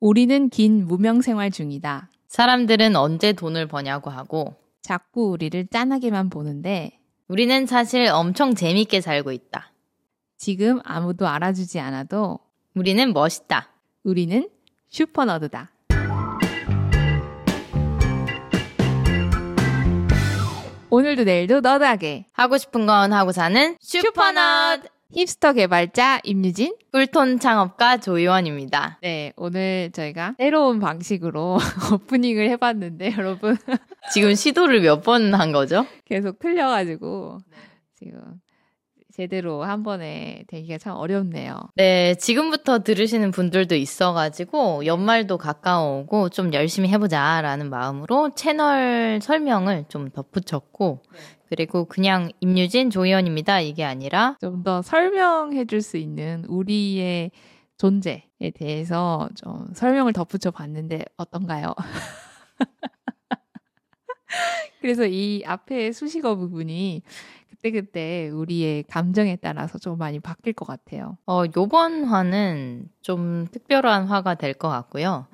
우리는 긴 무명 생활 중이다. 사람들은 언제 돈을 버냐고 하고 자꾸 우리를 짠하게만 보는데 우리는 사실 엄청 재밌게 살고 있다. 지금 아무도 알아주지 않아도 우리는 멋있다. 우리는 슈퍼너드다. 오늘도 내일도 너드하게 하고 싶은 건 하고 사는 슈퍼넛 힙스터 개발자 임유진 꿀톤 창업가 조이원입니다. 네 오늘 저희가 새로운 방식으로 오프닝을 해봤는데 여러분 지금 시도를 몇 번 한 거죠? 계속 틀려가지고 지금 제대로 한 번에 되기가 참 어렵네요. 네, 지금부터 들으시는 분들도 있어가지고 연말도 가까워오고 좀 열심히 해보자라는 마음으로 채널 설명을 좀 덧붙였고 그리고 그냥 임유진 조희연입니다 이게 아니라 좀 더 설명해 줄 수 있는 우리의 존재에 대해서 좀 설명을 덧붙여 봤는데 어떤가요? 그래서 이 앞에 수식어 부분이 그때그때 우리의 감정에 따라서 좀 많이 바뀔 것 같아요. 어, 요번 화는 좀 특별한 화가 될 것 같고요.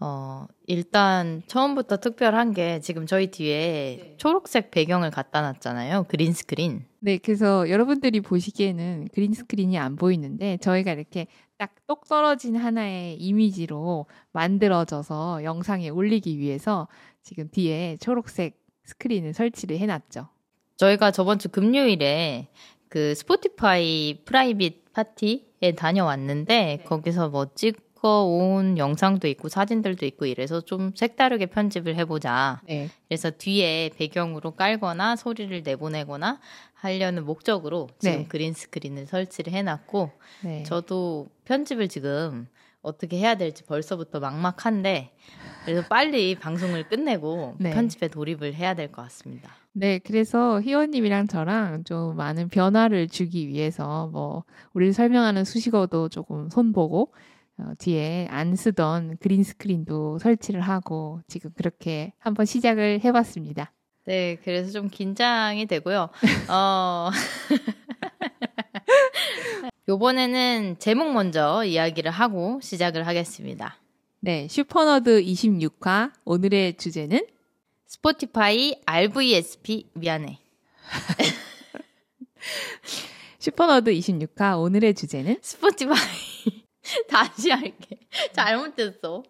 어, 일단 처음부터 특별한 게 지금 저희 뒤에 초록색 배경을 갖다 놨잖아요. 그린 스크린. 네, 그래서 여러분들이 보시기에는 green screen이 안 보이는데 저희가 이렇게 딱 똑 떨어진 하나의 이미지로 만들어져서 영상에 올리기 위해서 지금 뒤에 초록색 스크린을 설치를 해놨죠. 저희가 저번 주 금요일에 그 Spotify private 파티에 다녀왔는데 거기서 뭐 찍 어온 영상도 있고 사진들도 있고 이래서 좀 색다르게 편집을 해보자. 네. 그래서 뒤에 배경으로 깔거나 소리를 내보내거나 하려는 목적으로 지금 네. 그린 스크린을 설치를 해놨고 네. 저도 편집을 지금 어떻게 해야 될지 벌써부터 막막한데 그래서 빨리 방송을 끝내고 네. 편집에 돌입을 해야 될 것 같습니다. 네, 그래서 희원님이랑 저랑 좀 많은 변화를 주기 위해서 뭐 우리를 설명하는 수식어도 조금 손보고 어, 뒤에 안 쓰던 그린 스크린도 설치를 하고 지금 그렇게 한번 시작을 해봤습니다. 네, 그래서 좀 긴장이 되고요. 어. 요번에는 제목 먼저 이야기를 하고 시작을 하겠습니다. 네, 슈퍼너드 26화 오늘의 주제는 Spotify RVSP 미안해. 슈퍼너드 26화 오늘의 주제는 스포티파이 다시 할게. 잘못됐어.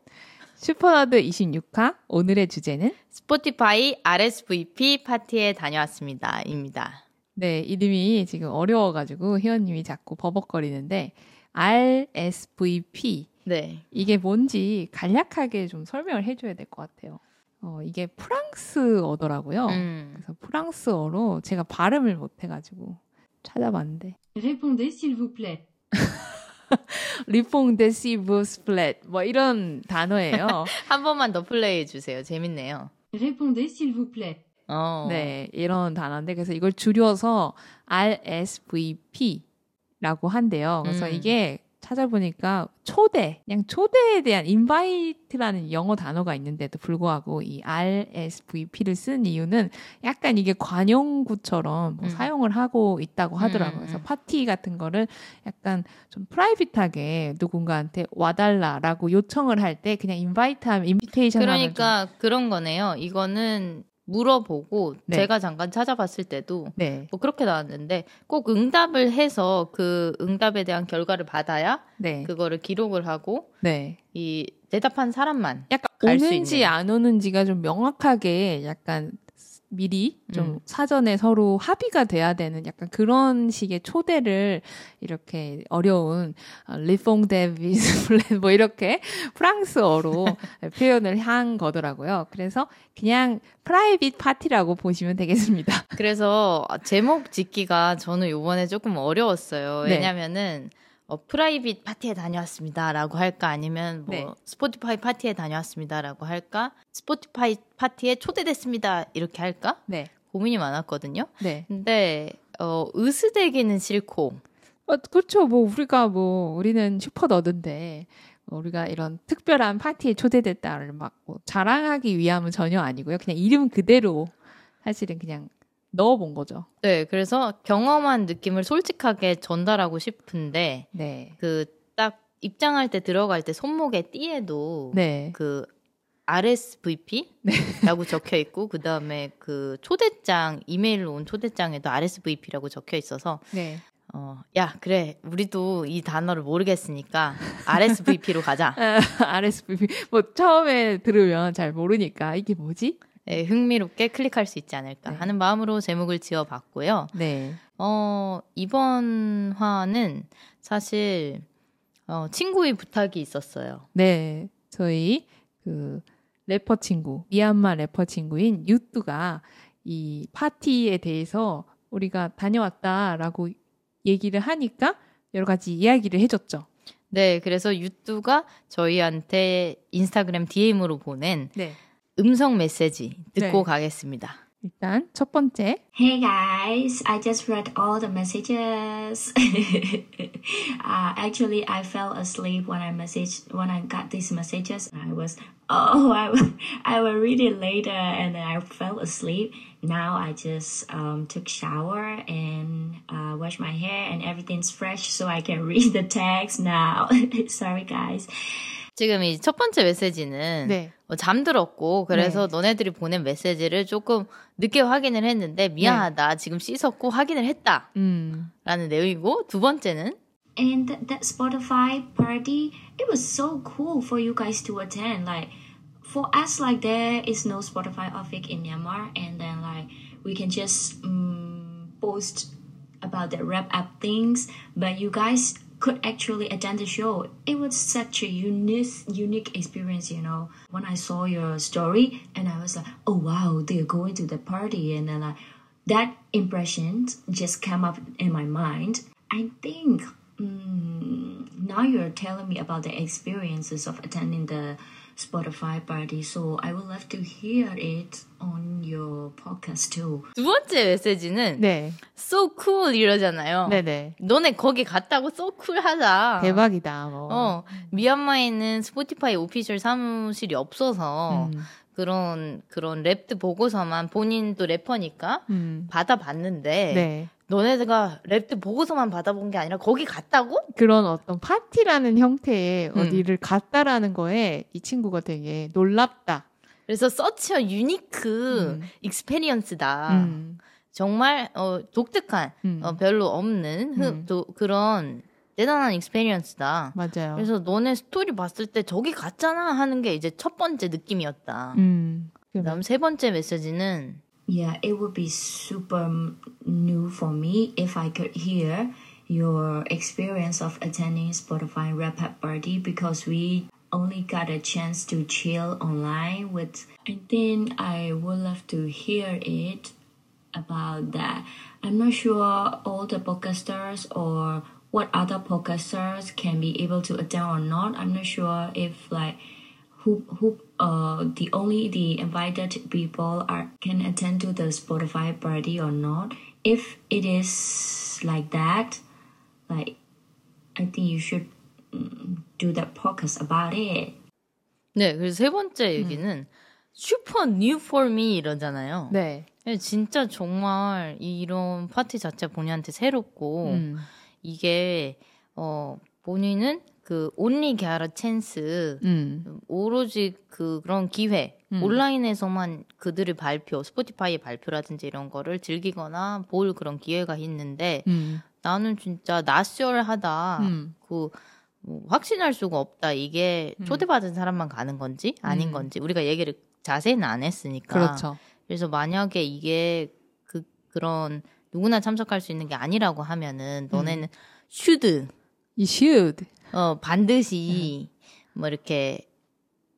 슈퍼너드 26화 오늘의 주제는 Spotify RSVP 파티에 다녀왔습니다.입니다. 네, 이름이 지금 어려워가지고 희원님이 자꾸 버벅거리는데 RSVP 네. 이게 뭔지 간략하게 좀 설명을 해줘야 될 것 같아요. 어, 이게 프랑스어더라고요. 음. 그래서 프랑스어로 제가 발음을 못해가지고 찾아봤는데 Répondez s'il vous plaît. Répondez s'il vous plaît 뭐 이런 단어예요. 한 번만 더 play해 주세요. 재밌네요. Répondez s'il vous plaît. 어. 네, 이런 단어인데 그래서 이걸 줄여서 RSVP라고 한대요. 그래서 음. 이게 찾아보니까 초대, 그냥 초대에 대한 invite라는 영어 단어가 있는데도 불구하고 이 RSVP를 쓴 이유는 약간 이게 관용구처럼 뭐 음. 사용을 하고 있다고 하더라고요. 음, 그래서 음. 파티 같은 거를 약간 좀 프라이빗하게 누군가한테 와달라라고 요청을 할 때 그냥 invite하면 invitation 하면 좀 그러니까 그런 거네요. 이거는 물어보고 네. 제가 잠깐 찾아봤을 때도 네, 뭐 그렇게 나왔는데 꼭 응답을 해서 그 응답에 대한 결과를 받아야 네, 그거를 기록을 하고 네. 이 대답한 사람만 약간 오는지. 안 오는지가 좀 명확하게 약간 미리 좀 음. 사전에 서로 합의가 돼야 되는 약간 그런 식의 초대를 이렇게 어려운 어, Répondez s'il vous plaît 뭐 이렇게 프랑스어로 표현을 한 거더라고요. 그래서 그냥 private 파티라고 보시면 되겠습니다. 그래서 제목 짓기가 저는 요번에 조금 어려웠어요. 네. 왜냐면은 어, private 파티에 다녀왔습니다라고 할까 아니면 뭐 네. Spotify 파티에 다녀왔습니다라고 할까 Spotify 파티에 초대됐습니다 이렇게 할까 네, 고민이 많았거든요. 네. 근데 어, 으스대기는 싫고 어, 그렇죠. 뭐 우리가 뭐 우리는 슈퍼 너드인데 뭐 우리가 이런 특별한 파티에 초대됐다를 막 뭐 자랑하기 위함은 전혀 아니고요. 그냥 이름 그대로 사실은 그냥 넣어본 거죠. 네 그래서 경험한 느낌을 솔직하게 전달하고 싶은데 네. 그 딱 입장할 때 들어갈 때 손목에 띠에도 네. 그 RSVP라고 적혀 있고 그 다음에 그 초대장 이메일로 온 초대장에도 RSVP라고 적혀 있어서 네. 어, 야 그래 우리도 이 단어를 모르겠으니까 RSVP로 가자. RSVP 뭐 처음에 들으면 잘 모르니까 이게 뭐지? 네, 흥미롭게 클릭할 수 있지 않을까 네. 하는 마음으로 제목을 지어봤고요. 네. 어, 이번 화는 사실 어, 친구의 부탁이 있었어요. 네. 저희 그 래퍼 친구, 미얀마 래퍼 친구인 유뚜가 이 파티에 대해서 우리가 다녀왔다라고 얘기를 하니까 여러 가지 이야기를 해줬죠. 네, 그래서 유뚜가 저희한테 인스타그램 DM으로 보낸 네. 음성 메시지 듣고 네. 가겠습니다. 일단 첫 번째. Hey guys, I just read all the messages. uh, actually, I fell asleep when I message when I got these messages. I was oh, I will, I will read it later, and then I fell asleep. Now I just um, took shower and uh, wash my hair, and everything's fresh, so I can read the text now. Sorry guys. 지금 이 첫 번째 메시지는 네. 어, 잠들었고 그래서 너네들이 보낸 메시지를 조금 늦게 확인을 했는데 미안하다 지금 씻었고 확인을 했다라는 음. 내용이고 두 번째는 And th- that Spotify party, it was so cool for you guys to attend. Like, for us, like, there is no Spotify office in Myanmar, and then, like, we can just um, post about the wrap up things, but you guys could actually attend the show. It was such a unique, unique experience, you know. When I saw your story, and I was like, oh wow, they're going to the party, and then like that impression just came up in my mind. I think mm, now you're telling me about the experiences of attending the Spotify party, so I would love to hear it on your podcast too. 두 번째 메시지는 네. so cool 이러잖아요. 네네. 너네 거기 갔다고 so cool 하자. 대박이다. 뭐. 어, 미얀마에는 스포티파이 오피셜 사무실이 없어서 음. 그런 그런 랩드 보고서만 본인도 래퍼니까 음. 받아봤는데 네. 너네가 Wrapped 보고서만 받아본 게 아니라 거기 갔다고? 그런 어떤 파티라는 형태의 음. 어디를 갔다라는 거에 이 친구가 되게 놀랍다. 그래서 such a unique 음. experience다. 음. 정말 어, 독특한 음. 어, 별로 없는 흡- 음. 도- 그런 대단한 experience다. 맞아요. 그래서 너네 스토리 봤을 때 저기 갔잖아 하는 게 이제 첫 번째 느낌이었다. 음. 그다음 세 번째 메시지는 Yeah, it would be super new for me if I could hear your experience of attending Spotify Rap Party because we only got a chance to chill online with I think I would love to hear it about that. I'm not sure all the podcasters or what other podcasters can be able to attend or not. I'm not sure if like who who uh the only the invited people are can attend to the Spotify party or not. If it is like that, like I think you should mm, do that podcast about it. 네 그래서 세 번째 음. 얘기는 슈퍼 뉴 for me 이러잖아요. 네. 진짜 정말 이런 파티 자체 본인한테 새롭고 음. 이게 어 본인은 그 온리 게아라 찬스 음. 오로지 그 그런 기회 음. 온라인에서만 그들의 발표 스포티파이의 발표라든지 이런 거를 즐기거나 볼 그런 기회가 있는데 음. 나는 진짜 낯설하다 음. 그 뭐, 확신할 수가 없다 이게 음. 초대받은 사람만 가는 건지 아닌 음. 건지 우리가 얘기를 자세히는 안 했으니까 그렇죠. 그래서 만약에 이게 그 그런 누구나 참석할 수 있는 게 아니라고 하면은 음. 너네는 should You should. 어 반드시 뭐 이렇게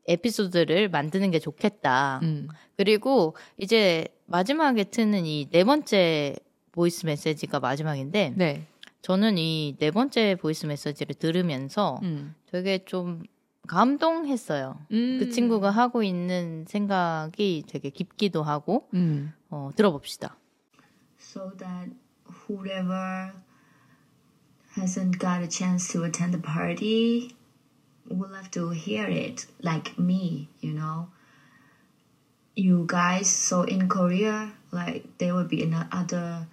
에피소드를 만드는 게 좋겠다. 음. 그리고 이제 마지막에 트는 이 네 번째 voice message가 마지막인데 네. 저는 이 네 번째 voice message를 들으면서 음. 되게 좀 감동했어요. 음. 그 친구가 하고 있는 생각이 되게 깊기도 하고 음. 어, 들어봅시다. so that whoever hasn't got a chance to attend the party will have to hear it like me you know you guys so in korea like there will be another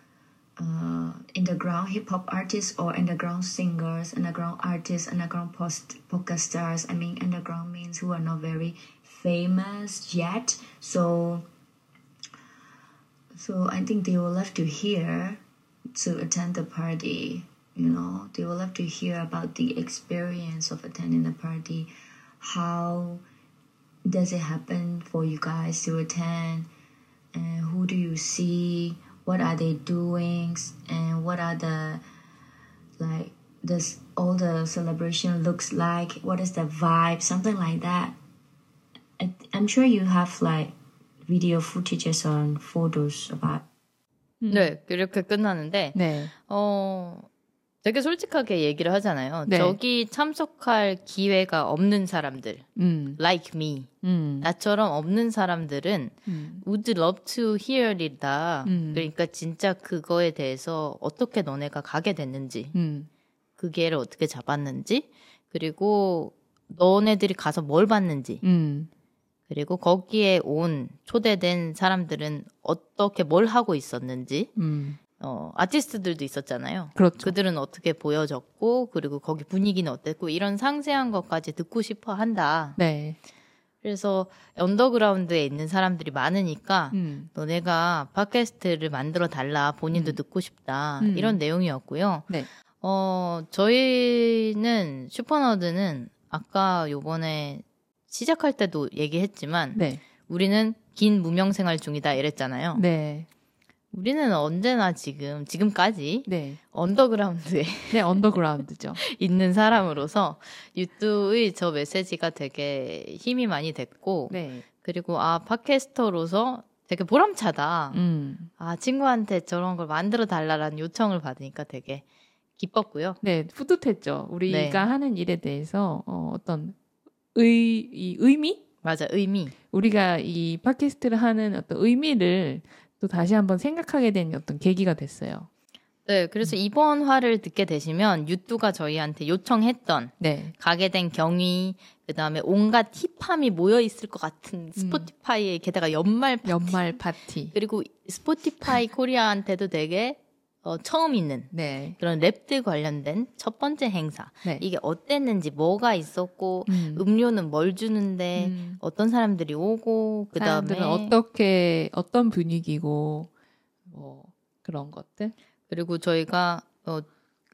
uh, underground hip hop artists or underground singers, underground artists, underground post podcast stars. I mean, underground means who are not very famous yet. So, so I think they will love to hear to attend the party You know, they will love to hear about the experience of attending the party. How does it happen for you guys to attend? And who do you see? What are they doing? And what are the like does all the celebration looks like? What is the vibe? Something like that. I, I'm sure you have like video footages on photos about. 네, 이렇게 끝나는데 네. 어 되게 솔직하게 얘기를 하잖아요. 네. 저기 참석할 기회가 없는 사람들, 음. like me, 음. 나처럼 없는 사람들은 음. would love to hear it다. 음. 그러니까 진짜 그거에 대해서 어떻게 너네가 가게 됐는지, 음. 그 기회를 어떻게 잡았는지, 그리고 너네들이 가서 뭘 봤는지, 음. 그리고 거기에 온 초대된 사람들은 어떻게 뭘 하고 있었는지, 음. 어, 아티스트들도 있었잖아요. 그렇죠. 그들은 어떻게 보여졌고, 그리고 거기 분위기는 어땠고, 이런 상세한 것까지 듣고 싶어 한다. 네. 그래서 언더그라운드에 있는 사람들이 많으니까, 음. 너네가 팟캐스트를 만들어 달라, 본인도 음. 듣고 싶다. 음. 이런 내용이었고요. 네. 어, 저희는, 슈퍼너드는 아까 요번에 시작할 때도 얘기했지만, 네. 우리는 긴 무명 생활 중이다 이랬잖아요. 네. 우리는 언제나 지금, 지금까지 네. 언더그라운드에 네, 언더그라운드죠. 있는 사람으로서 유튜브의 저 메시지가 되게 힘이 많이 됐고, 네. 그리고 아, podcaster로서 되게 보람차다. 음. 아, 친구한테 저런 걸 만들어 달라라는 요청을 받으니까 되게 기뻤고요. 네, 뿌듯했죠. 우리가 네. 하는 일에 대해서 어, 어떤 의, 이 의미? 맞아, 의미. 우리가 이 팟캐스트를 하는 어떤 의미를 또 다시 한번 생각하게 된 어떤 계기가 됐어요. 네, 그래서 이번 화를 듣게 되시면 유뚜가 저희한테 요청했던 네. 가게 된 경위, 그 다음에 온갖 힙함이 모여 있을 것 같은 스포티파이의 게다가 연말 파티, 연말 파티. 그리고 스포티파이 코리아한테도 되게 어, 처음 있는 네. 그런 Wrapped 관련된 첫 번째 행사. 네. 이게 어땠는지, 뭐가 있었고, 음. 음료는 뭘 주는데, 음. 어떤 사람들이 오고, 그 다음에. 사람들은 어떻게 어떤 분위기고 뭐 그런 것들. 그리고 저희가, 어,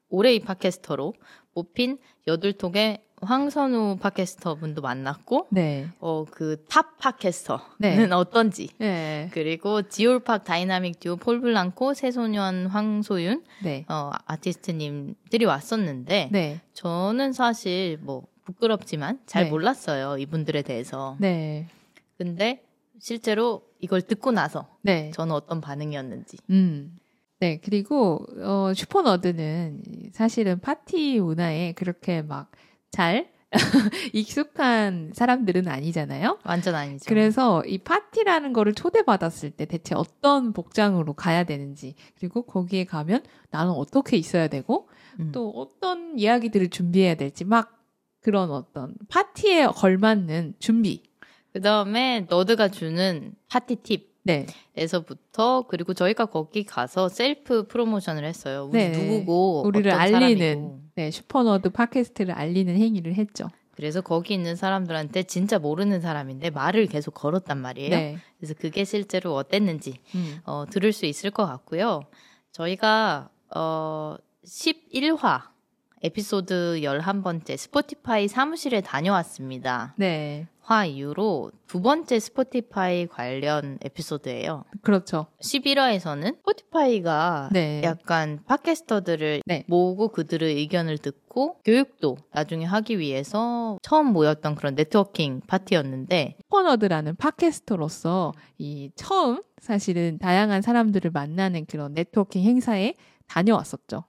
올해의 podcaster로 뽑힌 여둘톡의 황선우 podcaster 분도 만났고, 네. 어, 그 top podcaster는 네. 어떤지. 네. 그리고 지올팍 다이나믹 듀오 폴 블랑코, 새소년 황소윤, 네. 어, 아티스트님들이 왔었는데, 네. 저는 사실 뭐 부끄럽지만 잘 네. 몰랐어요. 이분들에 대해서. 네. 근데 실제로 이걸 듣고 나서 네. 저는 어떤 반응이었는지. 음. 네, 그리고, 어, 슈퍼너드는 사실은 파티 문화에 그렇게 막 잘 익숙한 사람들은 아니잖아요. 완전 아니죠. 그래서 이 파티라는 거를 초대받았을 때 대체 어떤 복장으로 가야 되는지, 그리고 거기에 가면 나는 어떻게 있어야 되고, 음. 또 어떤 이야기들을 준비해야 될지, 막 그런 어떤 파티에 걸맞는 준비. 그 다음에 nerd가 주는 파티 네. 팁에서부터 그리고 저희가 거기 가서 self promotion을 했어요. 우리 네. 누구고 우리를 알리는, 사람이고. 네, 슈퍼너드 팟캐스트를 알리는 행위를 했죠. 그래서 거기 있는 사람들한테 진짜 모르는 사람인데 말을 계속 걸었단 말이에요. 네. 그래서 그게 실제로 어땠는지 음. 어, 들을 수 있을 것 같고요. 저희가 어, 11화 에피소드 11번째 스포티파이 사무실에 다녀왔습니다. 네. 화 이후로 두 번째 스포티파이 관련 에피소드예요. 그렇죠. 11화에서는 스포티파이가 네. 약간 podcaster들을 네. 모으고 그들의 의견을 듣고 교육도 나중에 하기 위해서 처음 모였던 그런 네트워킹 파티였는데 슈퍼너드라는 podcaster로서 이 처음 사실은 다양한 사람들을 만나는 그런 네트워킹 행사에 다녀왔었죠.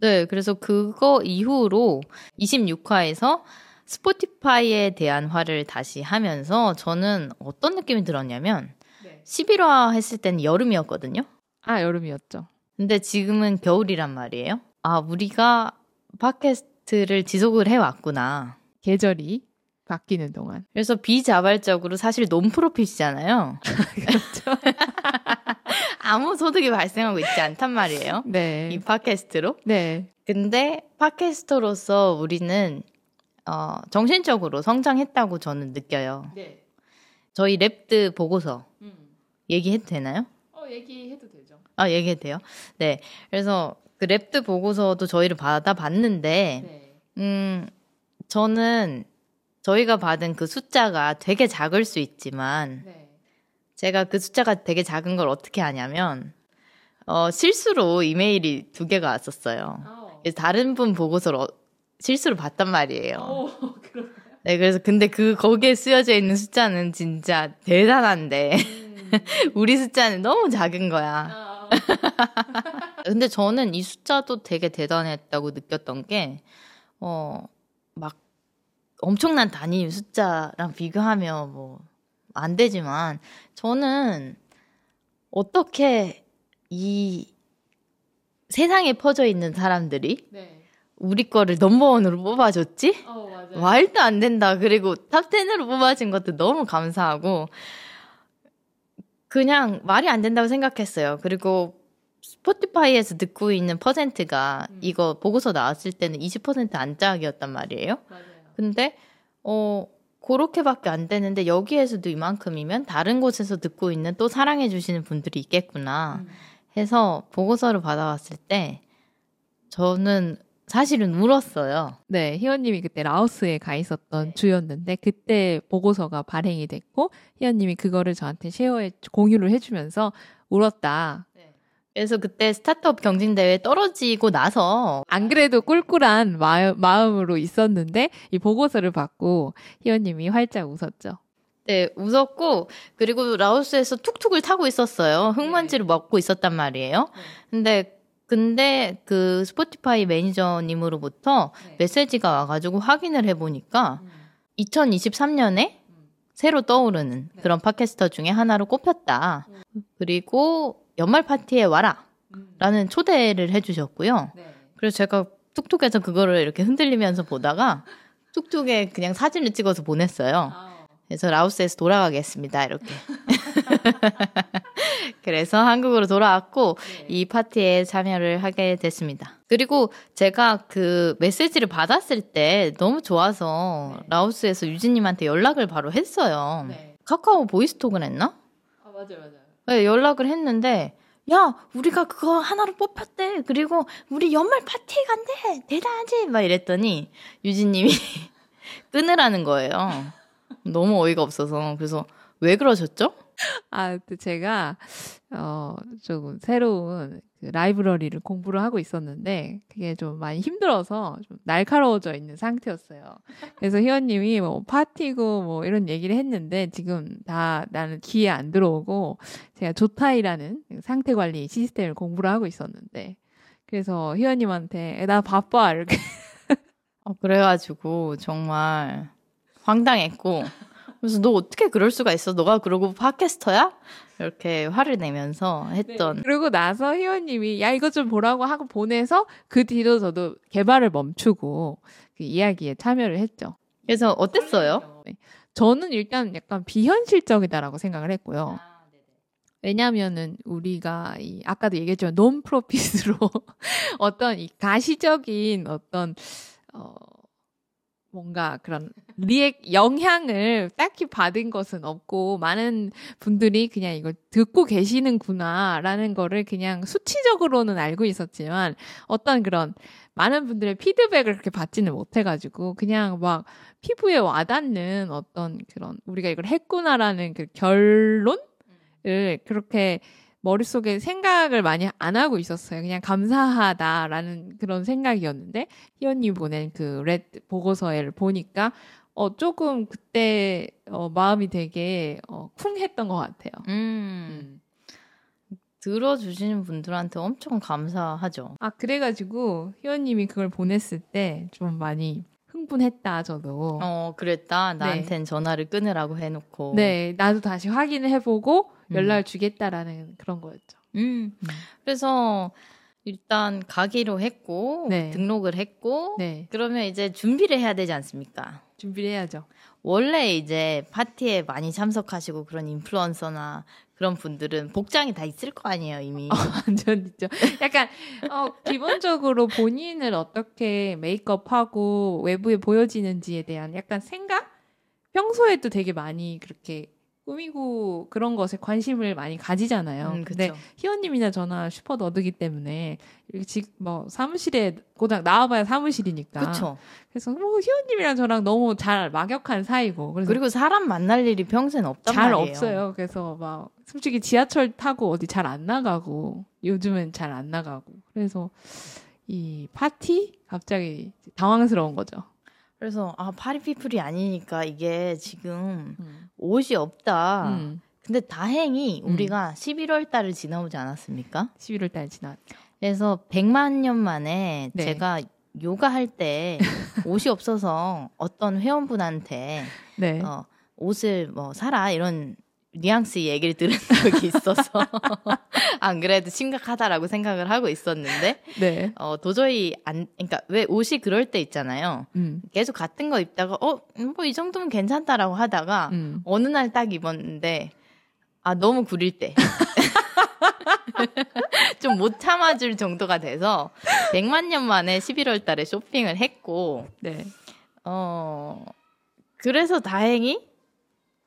네, 그래서 그거 이후로 26화에서 스포티파이에 대한 화를 다시 하면서 저는 어떤 느낌이 들었냐면 네. 11화 했을 때는 여름이었거든요. 아, 여름이었죠. 근데 지금은 겨울이란 말이에요. 아, 우리가 팟캐스트를 지속을 해왔구나. 계절이 바뀌는 동안. 그래서 비자발적으로 사실 non-profit이잖아요. 그렇죠. 아무 소득이 발생하고 있지 않단 말이에요. 네. 이 팟캐스트로. 네. 근데 podcaster로서 우리는 어, 정신적으로 성장했다고 저는 느껴요. 네. 저희 Wrapped 보고서 음. 얘기해도 되나요? 어, 얘기해도 되죠. 아, 얘기해도 돼요? 네. 그래서 그 Wrapped 보고서도 저희를 받아봤는데, 네. 음, 저는 저희가 받은 그 숫자가 되게 작을 수 있지만, 네. 제가 그 숫자가 되게 작은 걸 어떻게 아냐면, 어, 실수로 이메일이 두 개가 왔었어요. 어. 그래서 다른 분 보고서를 어- 실수로 봤단 말이에요. 어, 그럼. 네, 그래서 근데 그 거기에 쓰여져 있는 숫자는 진짜 대단한데 우리 숫자는 너무 작은 거야. 아, 근데 저는 이 숫자도 되게 대단했다고 느꼈던 게 어, 막 엄청난 단위 숫자랑 비교하면 뭐 안 되지만 저는 어떻게 이 세상에 퍼져 있는 사람들이 네. 우리 거를 number one으로 뽑아줬지? 어, 맞아요. 말도 안 된다. 그리고 top 10으로 뽑아진 것도 너무 감사하고, 그냥 말이 안 된다고 생각했어요. 그리고 스포티파이에서 듣고 있는 퍼센트가 음. 이거 보고서 나왔을 때는 20% 안 짝이었단 말이에요. 맞아요. 근데, 어, 그렇게밖에 안 되는데 여기에서도 이만큼이면 다른 곳에서 듣고 있는 또 사랑해 주시는 분들이 있겠구나 음. 해서 보고서를 받아왔을 때 저는 사실은 울었어요. 네, 희원님이 그때 라오스에 가 있었던 주였는데 그때 보고서가 발행이 됐고 희원님이 그거를 저한테 쉐어해 공유를 해주면서 울었다. 그래서 그때 스타트업 경진대회 떨어지고 나서 안 그래도 꿀꿀한 마음, 마음으로 있었는데 이 보고서를 받고 희원님이 활짝 웃었죠. 네, 웃었고 그리고 라오스에서 툭툭을 타고 있었어요. 흙먼지를 먹고 있었단 말이에요. 근데 근데 그 스포티파이 매니저님으로부터 네. 메시지가 와가지고 확인을 해보니까 2023년에 새로 떠오르는 그런 팟캐스터 중에 하나로 꼽혔다. 그리고 연말 파티에 와라. 라는 초대를 해주셨고요. 그래서 제가 툭툭에서 그거를 이렇게 흔들리면서 보다가 툭툭에 그냥 사진을 찍어서 보냈어요. 그래서 라오스에서 돌아가겠습니다. 이렇게. 그래서 한국으로 돌아왔고 이 파티에 참여를 하게 됐습니다. 그리고 제가 그 메시지를 받았을 때 너무 좋아서 라오스에서 유진님한테 연락을 바로 했어요. 카카오 보이스톡을 했나? 아, 맞아요, 맞아요. 네, 연락을 했는데 야 우리가 그거 하나로 뽑혔대 그리고 우리 연말 파티 간대 대단하지 막 이랬더니 유진님이 끊으라는 거예요 너무 어이가 없어서 그래서 왜 그러셨죠? 아, 또 제가 어 조금 새로운 그 라이브러리를 공부를 하고 있었는데 그게 좀 많이 힘들어서 좀 날카로워져 있는 상태였어요. 그래서 희원님이 뭐 파티고 뭐 이런 얘기를 했는데 지금 다 나는 귀에 안 들어오고 제가 조타이라는 상태 관리 시스템을 공부를 하고 있었는데 그래서 희원님한테 나 바빠 이렇게 어, 그래가지고 정말 황당했고 그래서 너 어떻게 그럴 수가 있어? 너가 그러고 팟캐스터야? 이렇게 화를 내면서 했던 그리고 나서 희원님이 야 이거 좀 보라고 하고 보내서 그 뒤로 저도 개발을 멈추고 그 이야기에 참여를 했죠. 그래서 어땠어요? 네. 저는 일단 약간 비현실적이다라고 생각을 했고요. 왜냐하면은 우리가 이 아까도 얘기했지만 논 프로핏으로 어떤 이 가시적인 어떤 어 뭔가 그런 리액 영향을 딱히 받은 것은 없고 많은 분들이 그냥 이걸 듣고 계시는구나라는 거를 그냥 수치적으로는 알고 있었지만 어떤 그런 많은 분들의 피드백을 그렇게 받지는 못해가지고 그냥 막 피부에 와닿는 어떤 그런 우리가 이걸 했구나라는 그 결론을 그렇게 머릿속에 생각을 많이 안 하고 있었어요. 그냥 감사하다라는 그런 생각이었는데 희원님 보낸 그 레드 보고서를 보니까 어 조금 그때 어 마음이 되게 어 쿵했던 것 같아요. 음, 들어주시는 분들한테 엄청 감사하죠. 아 그래가지고 희원님이 그걸 보냈을 때 좀 많이 흥분했다 저도. 어, 그랬다. 나한텐 전화를 끊으라고 해놓고. 네 나도 다시 확인을 해보고 연락을 주겠다라는 그런 거였죠. 음. 그래서 일단 가기로 했고 네. 등록을 했고 네 그러면 이제 준비를 해야 되지 않습니까? 준비를 해야죠. 원래 이제 파티에 많이 참석하시고 그런 인플루언서나 그런 분들은 복장이 다 있을 거 아니에요 이미. 완전 있죠. 약간 어, 기본적으로 본인을 어떻게 메이크업하고 외부에 보여지는지에 대한 약간 생각? 평소에도 되게 많이 그렇게 꾸미고 그런 것에 관심을 많이 가지잖아요. 음, 근데 그쵸. 희원님이나 저나 슈퍼 너드기 때문에 이렇게 직, 뭐 사무실에 고작 나와봐야 사무실이니까. 그렇죠. 그래서 뭐 희원님이랑 저랑 너무 잘 막역한 사이고. 그래서 그리고 사람 만날 일이 평소엔 없단 잘 말이에요. 없어요. 그래서 막 솔직히 지하철 타고 어디 잘 안 나가고 요즘은 잘 안 나가고 그래서 이 파티 갑자기 당황스러운 거죠. 그래서 아 파리피플이 아니니까 이게 지금 음. 옷이 없다. 음. 근데 다행히 음. 우리가 11월 달을 지나오지 않았습니까? 11월 달 지났. 그래서 100만 년 만에 네. 제가 요가 할 때 옷이 없어서 어떤 회원분한테 네. 어, 옷을 뭐 사라 이런 뉘앙스 얘기를 들은 적이 있어서 안 그래도 심각하다라고 생각을 하고 있었는데 네. 어, 도저히 안 그러니까 왜 옷이 그럴 때 있잖아요. 음. 계속 같은 거 입다가 어 뭐 이 정도면 괜찮다라고 하다가 음. 어느 날 딱 입었는데 아 너무 구릴 때. 좀 못 참아줄 정도가 돼서 100만 년 만에 11월 달에 쇼핑을 했고 네. 어 그래서 다행히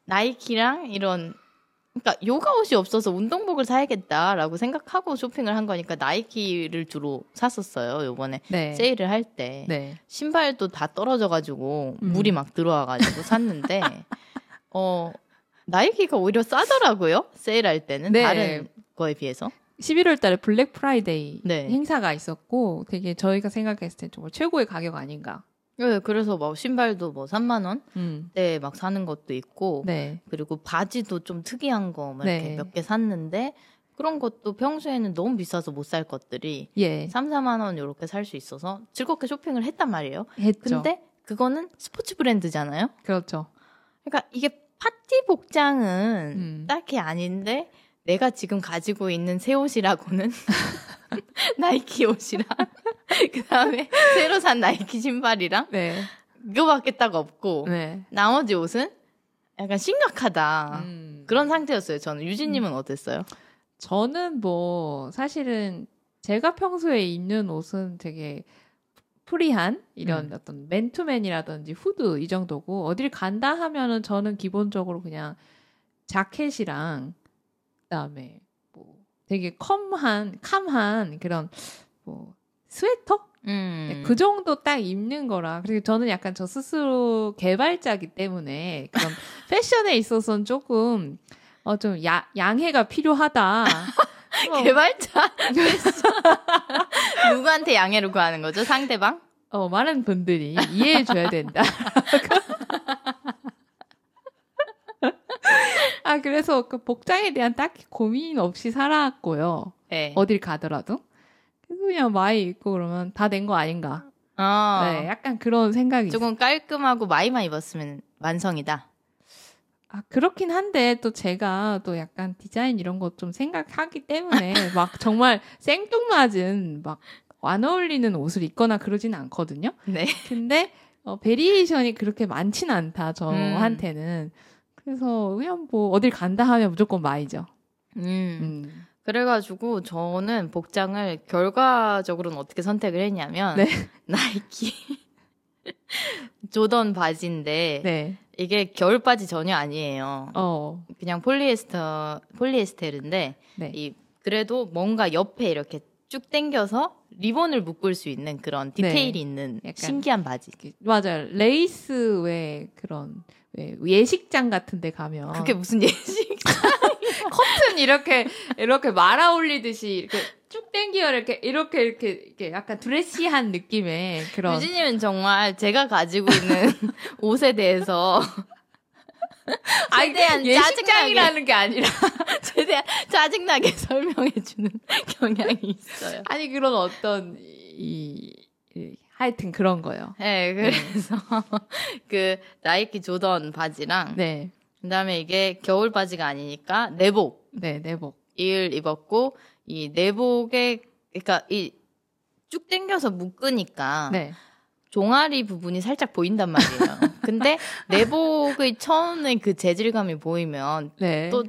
나이키랑 이런 그러니까 요가 옷이 없어서 운동복을 사야겠다라고 생각하고 쇼핑을 한 거니까 나이키를 주로 샀었어요 요번에 네. 세일을 할때 네. 신발도 다 떨어져 가지고 음. 물이 막 들어와 가지고 샀는데 어 나이키가 오히려 싸더라고요 세일할 때는 네. 다른 거에 비해서 11월 달에 블랙 프라이데이 네. 행사가 있었고 되게 저희가 생각했을 때 정말 최고의 가격 아닌가. 네, 그래서 뭐 신발도 뭐 3만 음. 원대 막 사는 것도 있고 네. 그리고 바지도 좀 특이한 거뭐 네. 이렇게 몇개 샀는데 그런 것도 평소에는 너무 비싸서 못 살 것들이 예. 3, 4만 원 이렇게 살 수 있어서 즐겁게 쇼핑을 했단 말이에요. 했죠. 근데 그거는 스포츠 브랜드잖아요. 그렇죠. 그러니까 이게 파티 복장은 음. 딱히 아닌데 내가 지금 가지고 있는 새 옷이라고는 나이키 옷이랑 그다음에 새로 산 나이키 신발이랑 네. 그거밖에 딱 없고 네. 나머지 옷은 약간 심각하다 음. 그런 상태였어요. 저는 유진님은 어땠어요? 저는 뭐 사실은 제가 평소에 입는 옷은 되게 free한 이런 음. 어떤 맨투맨이라든지 후드 이 정도고 어딜 간다 하면은 저는 기본적으로 그냥 자켓이랑 그다음에 뭐 되게 calm한 calm한 그런 뭐 스웨터 음. 네, 그 정도 딱 입는 거라. 그리고 저는 약간 저 스스로 개발자기 때문에 그런 패션에 있어서는 조금 어 좀 양해가 필요하다. 어, 개발자 누구한테 양해를 구하는 거죠? 상대방? 어, 많은 분들이 이해해 줘야 된다. 아, 그래서 그 복장에 대한 딱히 고민 없이 살아왔고요. 네. 어딜 가더라도. 그냥 많이 입고 그러면 다 된 거 아닌가. 어. 네, 약간 그런 생각이 있어요. 조금 깔끔하고 마이만 입었으면 완성이다. 아, 그렇긴 한데 또 제가 또 약간 디자인 이런 거 좀 생각하기 때문에 막 정말 생뚱맞은 막 안 어울리는 옷을 입거나 그러진 않거든요. 네. 근데 어, variation이 그렇게 많진 않다 음. 저한테는. 그래서 그냥 뭐 어딜 간다 하면 무조건 마이죠. 음. 음. 그래가지고 저는 복장을 결과적으로는 어떻게 선택을 했냐면 네. 나이키 조던 바지인데 네. 이게 겨울 바지 전혀 아니에요. 어. 그냥 polyester 폴리에스테르인데 네. 이 그래도 뭔가 옆에 이렇게 쭉 당겨서 리본을 묶을 수 있는 그런 디테일이 네. 있는 신기한 바지. 맞아요. 레이스 왜 그런 왜 예식장 같은 데 가면 그게 무슨 예식? 커튼 이렇게 이렇게 말아 올리듯이 이렇게 쭉 당겨 이렇게 이렇게 이렇게 이렇게 약간 드레시한 느낌의 그런 유진님은 정말 제가 가지고 있는 옷에 대해서 최대한 예식장이라는 게 아니라 최대한 짜증나게 설명해주는 경향이 있어요. 아니 그런 어떤 이, 이 하여튼 그런 거요. 네, 그래서 그 나이키 조던 바지랑 네, 그다음에 이게 겨울 바지가 아니니까 내복 네 내복. 을 입었고 이 내복에 그러니까 이 쭉 당겨서 묶으니까 네, 종아리 부분이 살짝 보인단 말이에요. 근데 내복의 천의 그 재질감이 보이면 네. 또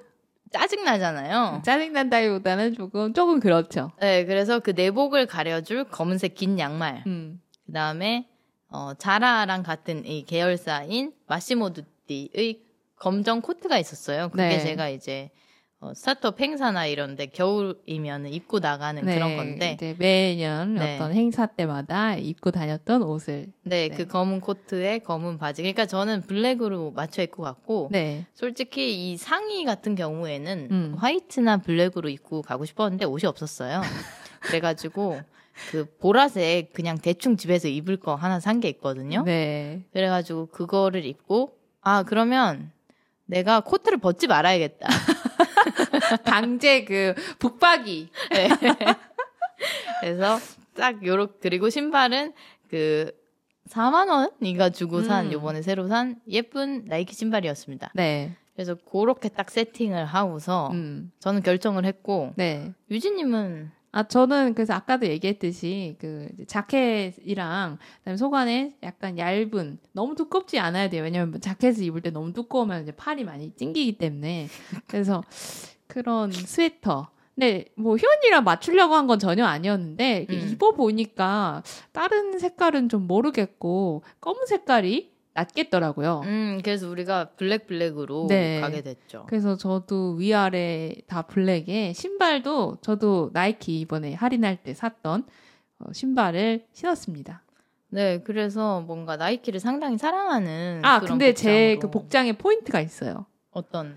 짜증 나잖아요. 짜증 난다기보다는 조금 조금 그렇죠. 네, 그래서 그 내복을 가려줄 검은색 긴 양말. 음. 그 다음에 어, 자라랑 같은 이 계열사인 마시모 두띠의 검정 코트가 있었어요. 그게 네. 제가 이제 어, 스타트업 행사나 이런데 겨울이면 입고 나가는 그런 건데, 네, 매년 네. 어떤 행사 때마다 입고 다녔던 옷을 네, 네. 그 검은 코트에 검은 바지. 그러니까 저는 블랙으로 맞춰 입고 갔고, 네. 솔직히 이 상의 같은 경우에는 음. 화이트나 블랙으로 입고 가고 싶었는데 옷이 없었어요. 그래가지고 그 보라색 그냥 대충 집에서 입을 거 하나 산 게 있거든요. 네. 그래가지고 그거를 입고 아 그러면 내가 코트를 벗지 말아야겠다. 강제 그 북박이. 네. 그래서 딱 요렇게 그리고 신발은 그 4만 원이가 주고 산 음. 요번에 새로 산 예쁜 나이키 신발이었습니다. 네. 그래서 그렇게 딱 세팅을 하고서 음. 저는 결정을 했고 네. 유진님은 아, 저는 그래서 아까도 얘기했듯이 그 자켓이랑 그다음에 속안에 약간 얇은 너무 두껍지 않아야 돼요. 왜냐면 자켓을 입을 때 너무 두꺼우면 이제 팔이 많이 찡기기 때문에 그래서 그런 스웨터. 네, 뭐 희원이랑 맞추려고 한 건 전혀 아니었는데 음. 입어 보니까 다른 색깔은 좀 모르겠고 검은 색깔이 낫겠더라고요. 음 그래서 우리가 black black으로 네. 가게 됐죠. 그래서 저도 위아래 다 black에 신발도 저도 나이키 이번에 할인할 때 샀던 어, 신발을 신었습니다. 네, 그래서 뭔가 나이키를 상당히 사랑하는 아, 근데 제. 그 복장에 포인트가 있어요. 어떤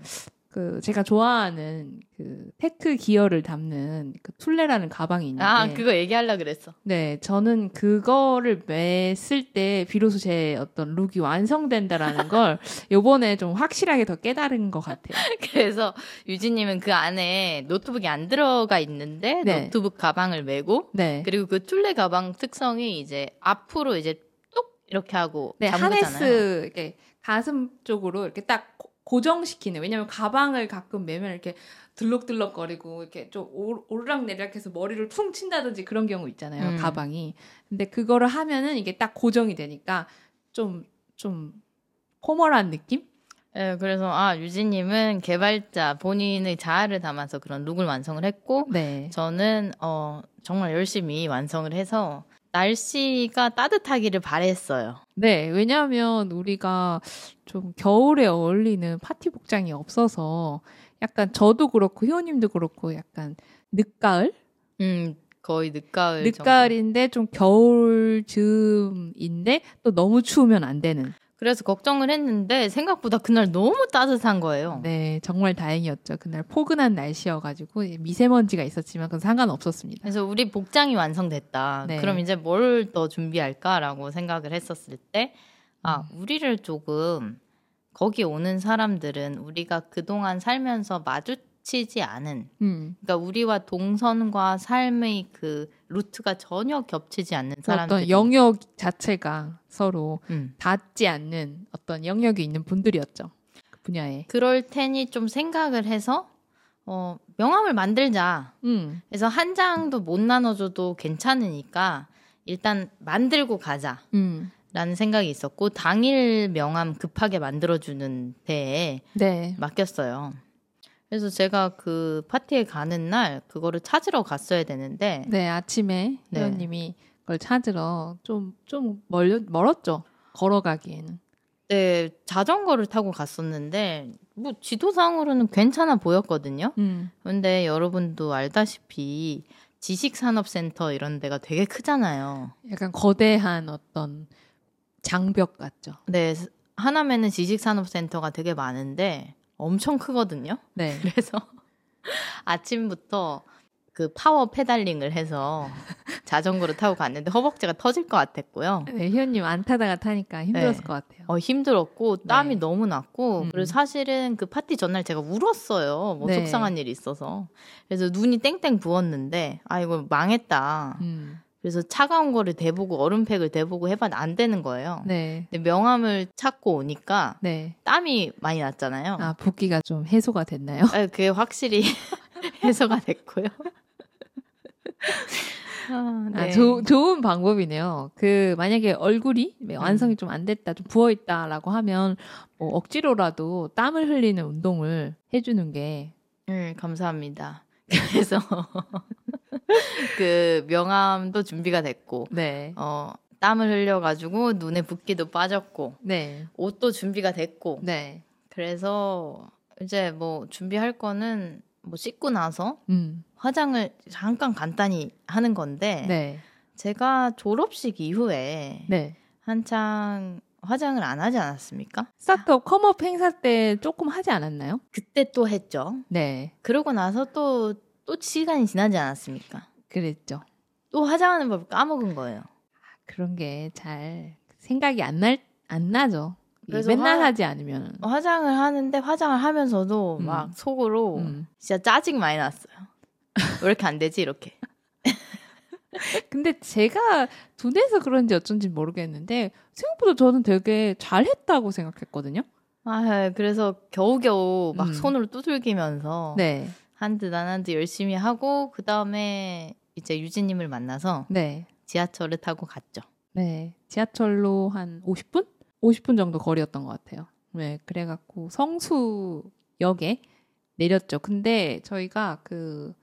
그 제가 좋아하는 그 tech gear를 담는 그 툴레라는 가방이 있는데 아 그거 얘기하려 그랬어. 네, 저는 그거를 맸을 때 비로소 제 어떤 look이 완성된다라는 걸 요번에 좀 확실하게 더 깨달은 것 같아요. 그래서 유진님은 그 안에 노트북이 안 들어가 있는데 네. 노트북 가방을 메고 네. 그리고 그 툴레 가방 특성이 이제 앞으로 이제 똑 이렇게 하고 네. 하네스 이렇게 가슴 쪽으로 이렇게 딱 고- 고정시키는. 왜냐면 가방을 가끔 매면 이렇게 들럭들럭거리고 이렇게 좀 오- 오르락내리락해서 머리를 퉁 친다든지 그런 경우 있잖아요. 음. 가방이. 근데 그거를 하면은 이게 딱 고정이 되니까 좀좀 formal한 느낌? 네, 그래서 아 유진님은 개발자 본인의 자아를 담아서 그런 룩을 완성을 했고 네. 저는 어 정말 열심히 완성을 해서 날씨가 따뜻하기를 바랬어요. 네, 왜냐하면 우리가 좀 겨울에 어울리는 파티 복장이 없어서 약간 저도 그렇고 희원님도 그렇고 약간 늦가을? 음 거의 늦가을 정도. 늦가을인데 좀 겨울 즈음인데 또 너무 추우면 안 되는. 그래서 걱정을 했는데 생각보다 그날 너무 따뜻한 거예요. 네, 정말 다행이었죠. 그날 포근한 날씨여가지고 미세먼지가 있었지만 그건 상관없었습니다. 그래서 우리 복장이 완성됐다. 네. 그럼 이제 뭘 더 준비할까라고 생각을 했었을 때, 아, 음. 우리를 조금 거기 오는 사람들은 우리가 그동안 살면서 마주 치지 않은, 음, 그러니까 우리와 동선과 삶의 그 루트가 전혀 겹치지 않는 그 사람들. 어떤 영역 자체가 서로 음. 닿지 않는 어떤 영역이 있는 분들이었죠. 그 분야에. 그럴 테니 좀 생각을 해서 어, 명함을 만들자. 음, 그래서 한 장도 못 나눠줘도 괜찮으니까 일단 만들고 가자. 음, 라는 생각이 있었고 당일 명함 급하게 만들어주는 데에 네. 맡겼어요. 그래서 제가 그 파티에 가는 날 그거를 찾으러 갔어야 되는데 네, 아침에 네. 회원님이 그걸 찾으러 좀, 좀 멀, 멀었죠. 걸어가기에는. 네, 자전거를 타고 갔었는데 뭐 지도상으로는 괜찮아 보였거든요. 음, 근데 여러분도 알다시피 지식산업센터 이런 데가 되게 크잖아요. 약간 거대한 어떤 장벽 같죠. 네, 하남에는 지식산업센터가 되게 많은데 엄청 크거든요. 네. 그래서 아침부터 그 power pedaling을 해서 자전거를 타고 갔는데 허벅지가 터질 것 같았고요. 네, 희연님 안 타다가 타니까 힘들었을 네. 것 같아요. 어, 힘들었고 땀이 네. 너무 났고 음. 그리고 사실은 그 파티 전날 제가 울었어요. 뭐 네. 속상한 일이 있어서. 그래서 눈이 땡땡 부었는데 아 이거 망했다. 음, 그래서 차가운 거를 대보고 얼음팩을 대보고 해봤는데 안 되는 거예요. 네. 근데 명함을 찾고 오니까 네. 땀이 많이 났잖아요. 아, 붓기가 좀 해소가 됐나요? 아, 그게 확실히 해소가 됐고요. 아, 아, 조- 좋은 방법이네요. 그 만약에 얼굴이 완성이 좀 안 됐다, 좀 부어 있다라고 하면 뭐 억지로라도 땀을 흘리는 운동을 해주는 게 음, 감사합니다. 그래서 그 명함도 준비가 됐고 네, 어, 땀을 흘려가지고 눈에 붓기도 빠졌고 네, 옷도 준비가 됐고 네, 그래서 이제 뭐 준비할 거는 뭐 씻고 나서 음, 화장을 잠깐 간단히 하는 건데 네, 제가 졸업식 이후에 네. 한창 화장을 안 하지 않았습니까? 스타트업 컴업 행사 때 조금 하지 않았나요? 그때 또 했죠. 네, 그러고 나서 또, 또 시간이 지나지 않았습니까? 그랬죠. 또 화장하는 법을 까먹은 거예요. 그런 게 잘 생각이 안 날, 안 나죠. 이게 그래서 맨날 화- 하지 않으면. 화장을 하는데 화장을 하면서도 음. 막 속으로 음. 진짜 짜증 많이 났어요. 왜 이렇게 안 되지? 이렇게. 근데 제가 두뇌에서 그런지 어쩐지 모르겠는데 생각보다 저는 되게 잘했다고 생각했거든요. 아, 그래서 겨우겨우 막 음. 손으로 두들기면서 네, 한 듯 안 한 듯 열심히 하고 그 다음에 이제 유진님을 만나서 네, 지하철을 타고 갔죠. 네. 지하철로 한 50분? 50분 정도 거리였던 것 같아요. 네, 그래갖고 성수역에 내렸죠. 근데 저희가 그